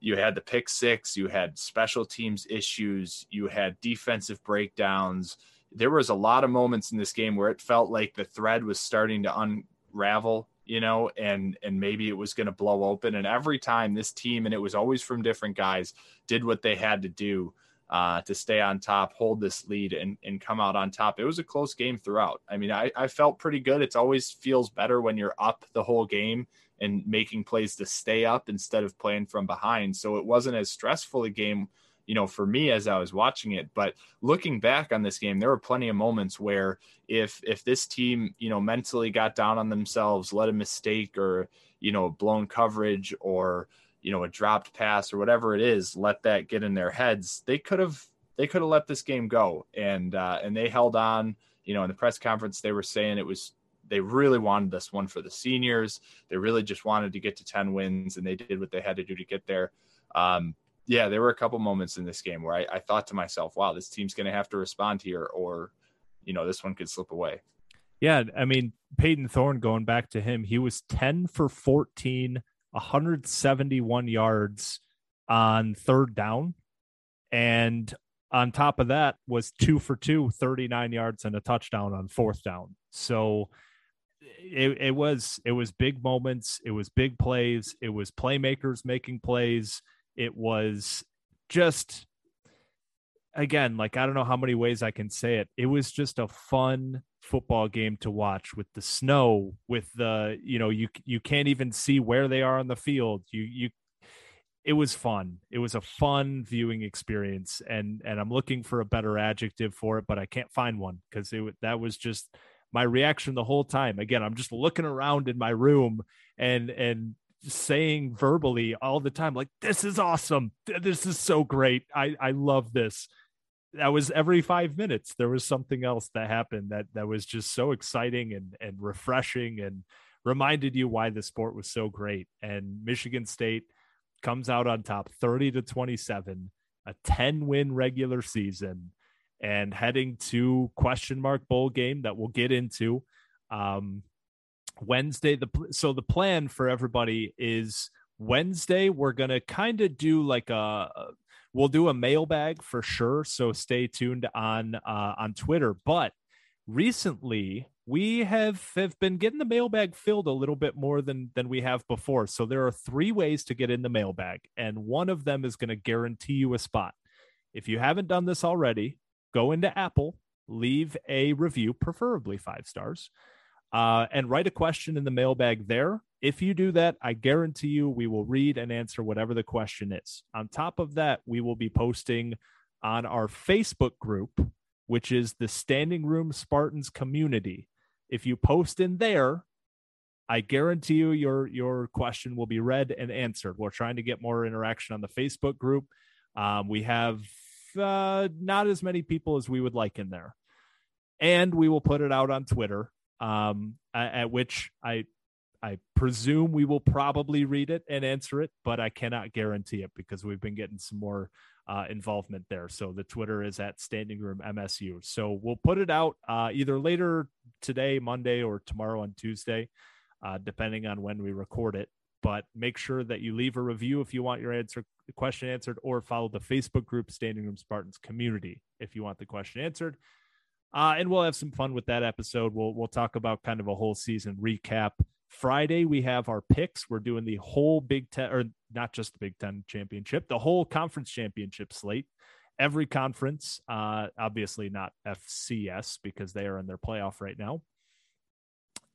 you had the pick six, you had special teams issues, you had defensive breakdowns, there was a lot of moments in this game where it felt like the thread was starting to unravel you know and and maybe it was going to blow open. And every time this team and it was always from different guys did what they had to do uh, to stay on top hold this lead and, and come out on top it was a close game throughout. I mean I, I felt pretty good. It's always feels better when you're up the whole game and making plays to stay up instead of playing from behind so it wasn't as stressful a game you know, for me as I was watching it. But looking back on this game, there were plenty of moments where if if this team, you know, mentally got down on themselves, let a mistake or you know, blown coverage or you know, a dropped pass or whatever it is, let that get in their heads. They could have they could have let this game go, and uh, and they held on. You know, in the press conference, they were saying it was they really wanted this one for the seniors. They really just wanted to get to 10 wins and they did what they had to do to get there. Um, yeah, there were a couple moments in this game where I, I thought to myself, wow, this team's going to have to respond here, or, you know, this one could slip away. Yeah. I mean, Payton Thorne, going back to him, he was 10 for 14, 171 yards on third down. And on top of that was two for two, 39 yards and a touchdown on fourth down. So it, it was it was big moments, it was big plays, it was playmakers making plays it was just again like i don't know how many ways i can say it. It was just a fun football game to watch with the snow with the you know you you can't even see where they are on the field. You you it was fun. It was a fun viewing experience and and i'm looking for a better adjective for it but i can't find one because it that was just my reaction the whole time. Again i'm just looking around in my room and and saying verbally all the time like this is awesome. This is so great. I i love this. That was every 5 minutes. There was something else that happened that that was just so exciting and and refreshing and reminded you why the sport was so great. And Michigan State comes out on top 30 to 27 a 10 win regular season and heading to question mark bowl game that we'll get into um Wednesday. The so the plan for everybody is Wednesday we're to kind of do like a we'll do a mailbag for sure so stay tuned on uh on Twitter. But recently we have have been getting the mailbag filled a little bit more than than we have before. So there are three ways to get in the mailbag and one of them is going to guarantee you a spot. If you haven't done this already go into Apple, leave a review, preferably five stars, uh, and write a question in the mailbag there. If you do that, I guarantee you we will read and answer whatever the question is. On top of that, we will be posting on our Facebook group, which is the Standing Room Spartans community. If you post in there, I guarantee you your your question will be read and answered. We're trying to get more interaction on the Facebook group. Um, we have uh, not as many people as we would like in there, and we will put it out on Twitter. Um, at, which I I presume we will probably read it and answer it, but I cannot guarantee it because we've been getting some more uh, involvement there. So the Twitter is at Standing Room MSU. So we'll put it out uh, either later today, Monday, or tomorrow on Tuesday uh, depending on when we record it. But make sure that you leave a review if you want your answer question answered, or follow the Facebook group Standing Room Spartans Community if you want the question answered. Uh, and we'll have some fun with that episode. We'll we'll talk about kind of a whole season recap. Friday we have our picks. We're doing the whole Big Ten, or not just the Big Ten championship, the whole conference championship slate. Every conference, uh, obviously not FCS because they are in their playoff right now.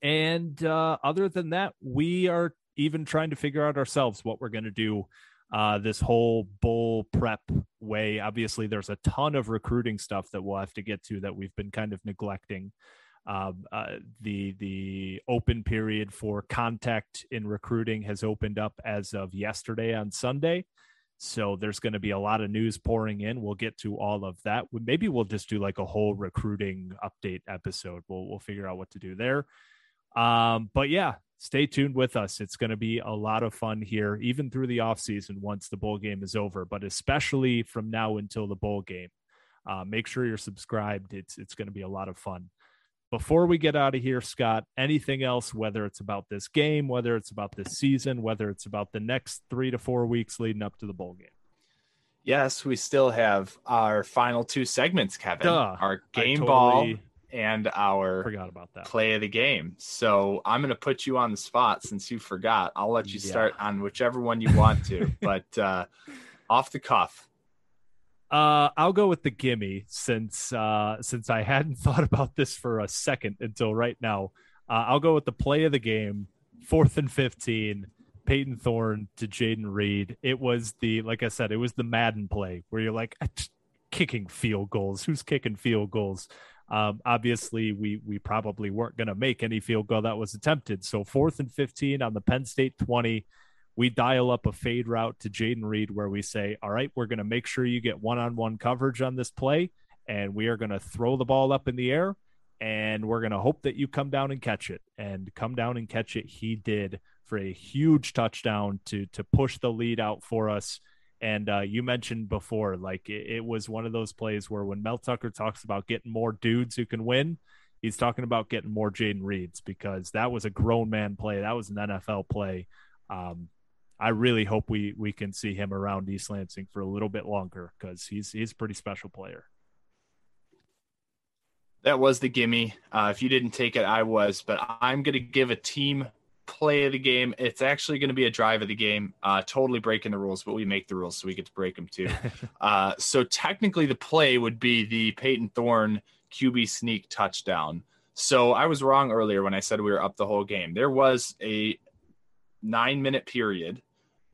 And uh, other than that, we are even trying to figure out ourselves what we're going to do uh, this whole bowl prep way. Obviously, there's a ton of recruiting stuff that we'll have to get to that we've been kind of neglecting. Um, uh, the the open period for contact in recruiting has opened up as of yesterday on Sunday. So there's going to be a lot of news pouring in. We'll get to all of that. Maybe we'll just do like a whole recruiting update episode. We'll we'll figure out what to do there. Um, but yeah, stay tuned with us. It's going to be a lot of fun here, even through the off season once the bowl game is over, but especially from now until the bowl game. Uh, make sure you're subscribed. It's it's going to be a lot of fun. Before we get out of here, Scott, anything else, whether it's about this game, whether it's about this season, whether it's about the next three to four weeks leading up to the bowl game? Yes, we still have our final two segments, Kevin. Duh, our game totally ball and our Forgot about that. play of the game. So I'm going to put you on the spot since you forgot. I'll let you Yeah. start on whichever one you want to, but uh, off the cuff. Uh, I'll go with the gimme since uh, since I hadn't thought about this for a second until right now. Uh, I'll go with the play of the game, fourth and fifteen. Payton Thorne to Jayden Reed. It was the like I said, it was the Madden play where you're like "Ah, kicking field goals. Who's kicking field goals? Um, obviously, we we probably weren't going to make any field goal that was attempted. So fourth and fifteen on the Penn State twenty we dial up a fade route to Jayden Reed where we say, All right, we're going to make sure you get one on one coverage on this play, and we are going to throw the ball up in the air, and we're going to hope that you come down and catch it. And come down and catch it, he did for a huge touchdown to to push the lead out for us. And uh, you mentioned before, like it, it was one of those plays where when Mel Tucker talks about getting more dudes who can win, he's talking about getting more Jayden Reeds because that was a grown man play. That was an NFL play. Um, I really hope we we can see him around East Lansing for a little bit longer because he's he's a pretty special player. That was the gimme. Uh, if you didn't take it, I was, but I'm going to give a team play of the game. It's actually going to be a drive of the game. Uh, totally breaking the rules, but we make the rules, so we get to break them too. uh, so technically, the play would be the Payton Thorne QB sneak touchdown. So I was wrong earlier when I said we were up the whole game. There was a nine minute period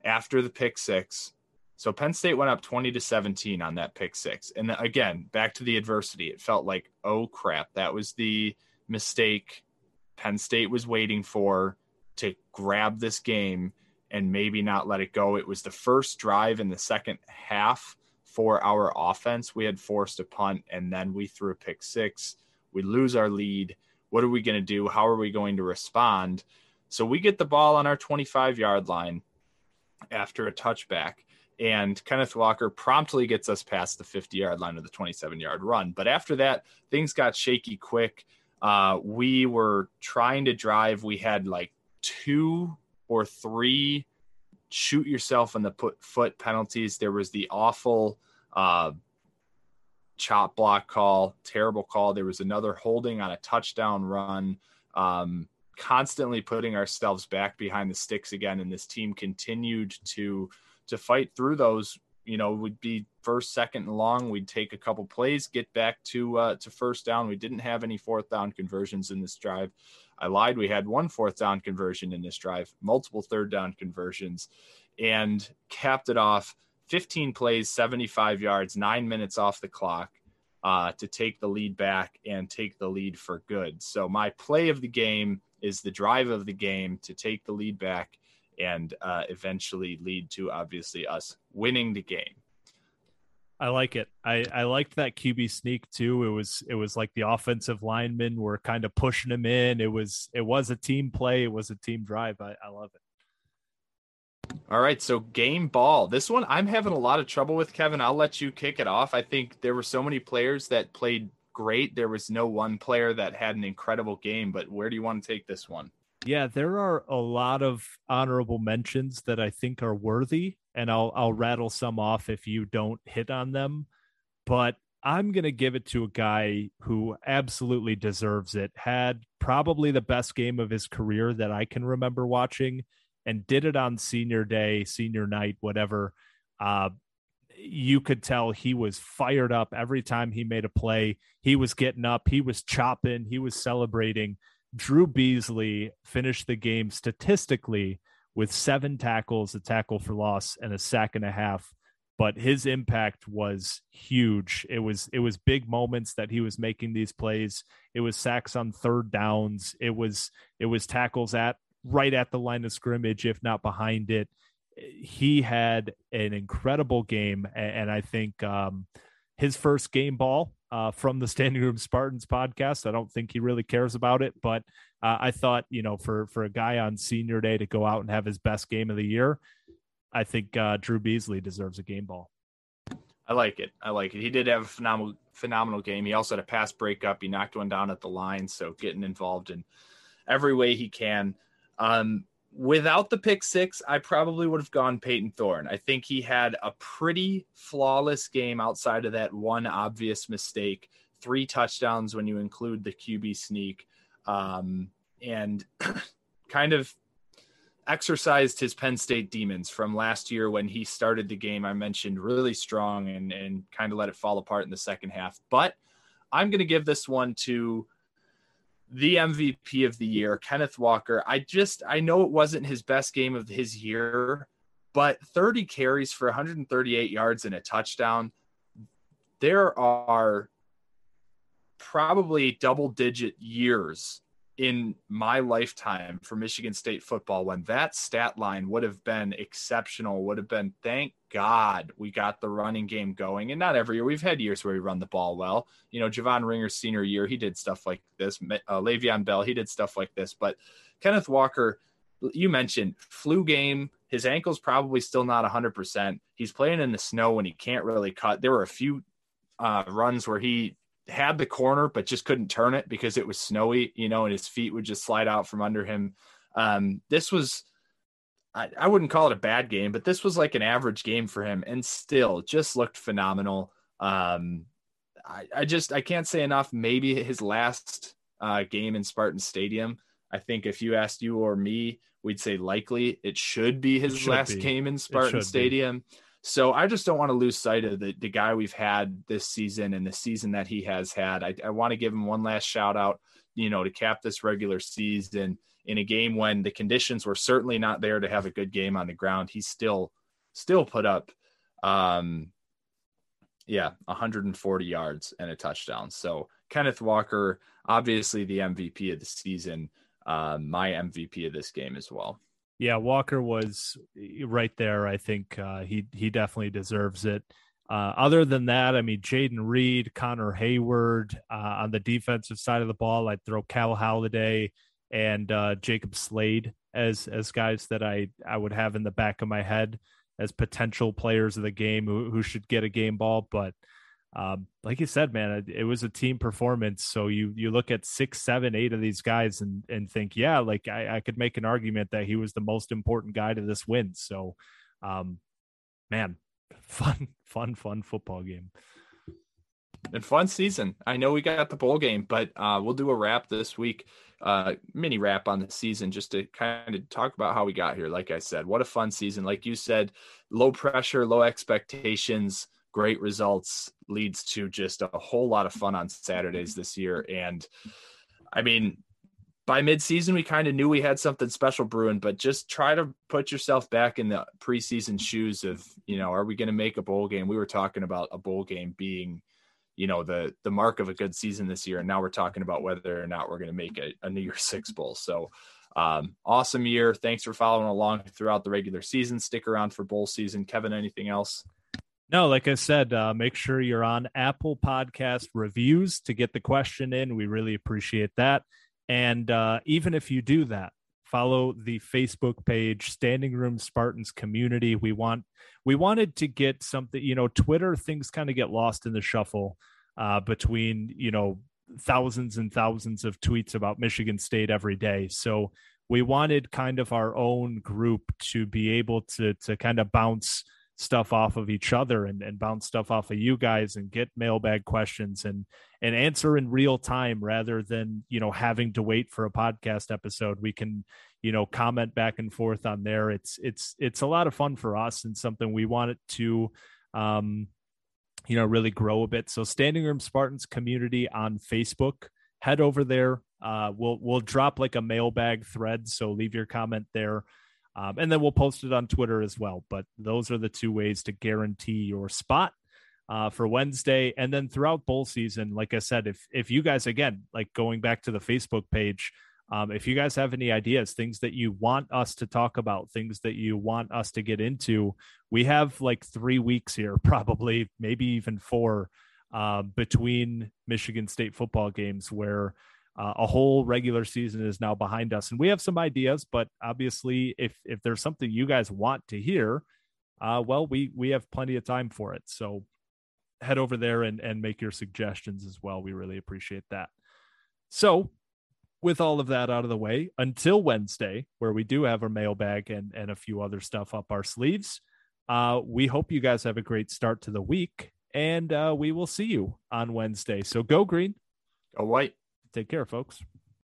after the pick six. So Penn State went up 20 to 17 on that pick six. And again, back to the adversity. It felt like, oh crap, that was the mistake Penn State was waiting for to grab this game and maybe not let it go. It was the first drive in the second half for our offense. We had forced a punt and then we threw a pick six. We lose our lead. What are we going to do? How are we going to respond? So we get the ball on our 25 yard line after a touchback. And Kenneth Walker promptly gets us past the 50 yard line of the 27 yard run. But after that, things got shaky quick. Uh, we were trying to drive. We had like two or three shoot yourself in the put, foot penalties. There was the awful uh, chop block call, terrible call. There was another holding on a touchdown run. Um, constantly putting ourselves back behind the sticks again and this team continued to to fight through those you know, would be first, second, and long. We'd take a couple plays, get back to uh, to first down. We didn't have any fourth down conversions in this drive. I lied. We had one fourth down conversion in this drive, multiple third down conversions, and capped it off 15 plays, 75 yards, nine minutes off the clock uh, to take the lead back and take the lead for good. So, my play of the game is the drive of the game to take the lead back and uh, eventually lead to obviously us winning the game. I like it. I, I liked that QB sneak too. It was it was like the offensive linemen were kind of pushing him in. It was it was a team play. It was a team drive. I, I love it. All right, so game ball. This one I'm having a lot of trouble with, Kevin. I'll let you kick it off. I think there were so many players that played great. There was no one player that had an incredible game, but where do you want to take this one? Yeah, there are a lot of honorable mentions that I think are worthy, and I'll I'll rattle some off if you don't hit on them. But I'm going to give it to a guy who absolutely deserves it. Had probably the best game of his career that I can remember watching and did it on senior day, senior night, whatever. Uh, you could tell he was fired up every time he made a play. He was getting up, he was chopping, he was celebrating. Drew Beasley finished the game statistically with seven tackles, a tackle for loss, and a sack and a half. But his impact was huge. It was it was big moments that he was making these plays. It was sacks on third downs. It was it was tackles at right at the line of scrimmage, if not behind it. He had an incredible game, and I think um, his first game ball uh, from the Standing Room Spartans podcast. I don't think he really cares about it, but uh, I thought, you know, for for a guy on senior day to go out and have his best game of the year, I think uh, Drew Beasley deserves a game ball. I like it. I like it. He did have a phenomenal phenomenal game. He also had a pass breakup. He knocked one down at the line, so getting involved in every way he can. Um, without the pick six, I probably would have gone Payton Thorne. I think he had a pretty flawless game outside of that one obvious mistake. Three touchdowns when you include the QB sneak, um, and kind of exercised his Penn State demons from last year when he started the game. I mentioned really strong and and kind of let it fall apart in the second half. But I'm going to give this one to the MVP of the year, Kenneth Walker. I just I know it wasn't his best game of his year, but 30 carries for 138 yards and a touchdown. There are probably double digit years in my lifetime for Michigan State football when that stat line would have been exceptional, would have been thank God we got the running game going. And not every year, we've had years where we run the ball well. You know, Javon Ringer's senior year, he did stuff like this. Uh, Le'Veon Bell, he did stuff like this. But Kenneth Walker, you mentioned flu game. His ankle's probably still not 100%. He's playing in the snow when he can't really cut. There were a few uh, runs where he had the corner but just couldn't turn it because it was snowy, you know, and his feet would just slide out from under him. Um, this was I, I wouldn't call it a bad game, but this was like an average game for him and still just looked phenomenal. Um, I, I just I can't say enough. Maybe his last uh, game in Spartan Stadium. I think if you asked you or me, we'd say likely it should be his should last be. game in Spartan Stadium. Be. So I just don't want to lose sight of the, the guy we've had this season and the season that he has had. I, I want to give him one last shout out, you know, to cap this regular season in a game when the conditions were certainly not there to have a good game on the ground. He still still put up um yeah, 140 yards and a touchdown. So Kenneth Walker, obviously the MVP of the season, uh, my MVP of this game as well. Yeah, Walker was right there. I think uh, he he definitely deserves it. Uh, other than that, I mean, Jayden Reed, Connor Heyward uh, on the defensive side of the ball. I'd throw Cal Haladay and uh, Jacob Slade as as guys that I I would have in the back of my head as potential players of the game who, who should get a game ball. But um, like you said, man, it, it, was a team performance. So you you look at six, seven, eight of these guys and and think, yeah, like I, I could make an argument that he was the most important guy to this win. So, um, man, fun, fun, fun football game. And fun season. I know we got the bowl game, but uh, we'll do a wrap this week. Uh, mini wrap on the season just to kind of talk about how we got here. Like I said, what a fun season. Like you said, low pressure, low expectations, great results leads to just a whole lot of fun on Saturdays this year. And I mean, by midseason, we kind of knew we had something special brewing, but just try to put yourself back in the preseason shoes of, you know, are we going to make a bowl game? We were talking about a bowl game being, you know, the the mark of a good season this year, and now we're talking about whether or not we're going to make a, a New Year's Six bowl. So, um, awesome year. Thanks for following along throughout the regular season. Stick around for bowl season. Kevin, anything else? No, like I said, uh, make sure you're on Apple Podcast reviews to get the question in. We really appreciate that. And uh, even if you do that, follow the Facebook page, Standing Room Spartans Community. We want we wanted to get something. You know, Twitter things kind of get lost in the shuffle uh, between you know thousands and thousands of tweets about Michigan State every day. So we wanted kind of our own group to be able to to kind of bounce stuff off of each other and, and bounce stuff off of you guys and get mailbag questions and and answer in real time rather than you know having to wait for a podcast episode. We can you know comment back and forth on there. It's it's it's a lot of fun for us and something we want it to um you know really grow a bit. So standing room spartans community on facebook head over there. Uh we'll we'll drop like a mailbag thread so leave your comment there um, and then we'll post it on Twitter as well. But those are the two ways to guarantee your spot uh, for Wednesday. And then throughout bowl season, like I said, if if you guys again like going back to the Facebook page, um, if you guys have any ideas, things that you want us to talk about, things that you want us to get into, we have like three weeks here, probably maybe even four, uh, between Michigan State football games where uh, a whole regular season is now behind us, and we have some ideas. But obviously, if if there's something you guys want to hear, uh, well, we we have plenty of time for it. So head over there and and make your suggestions as well. We really appreciate that. So with all of that out of the way, until Wednesday, where we do have our mailbag and and a few other stuff up our sleeves. Uh, we hope you guys have a great start to the week, and uh, we will see you on Wednesday. So go green, go white. Take care, folks.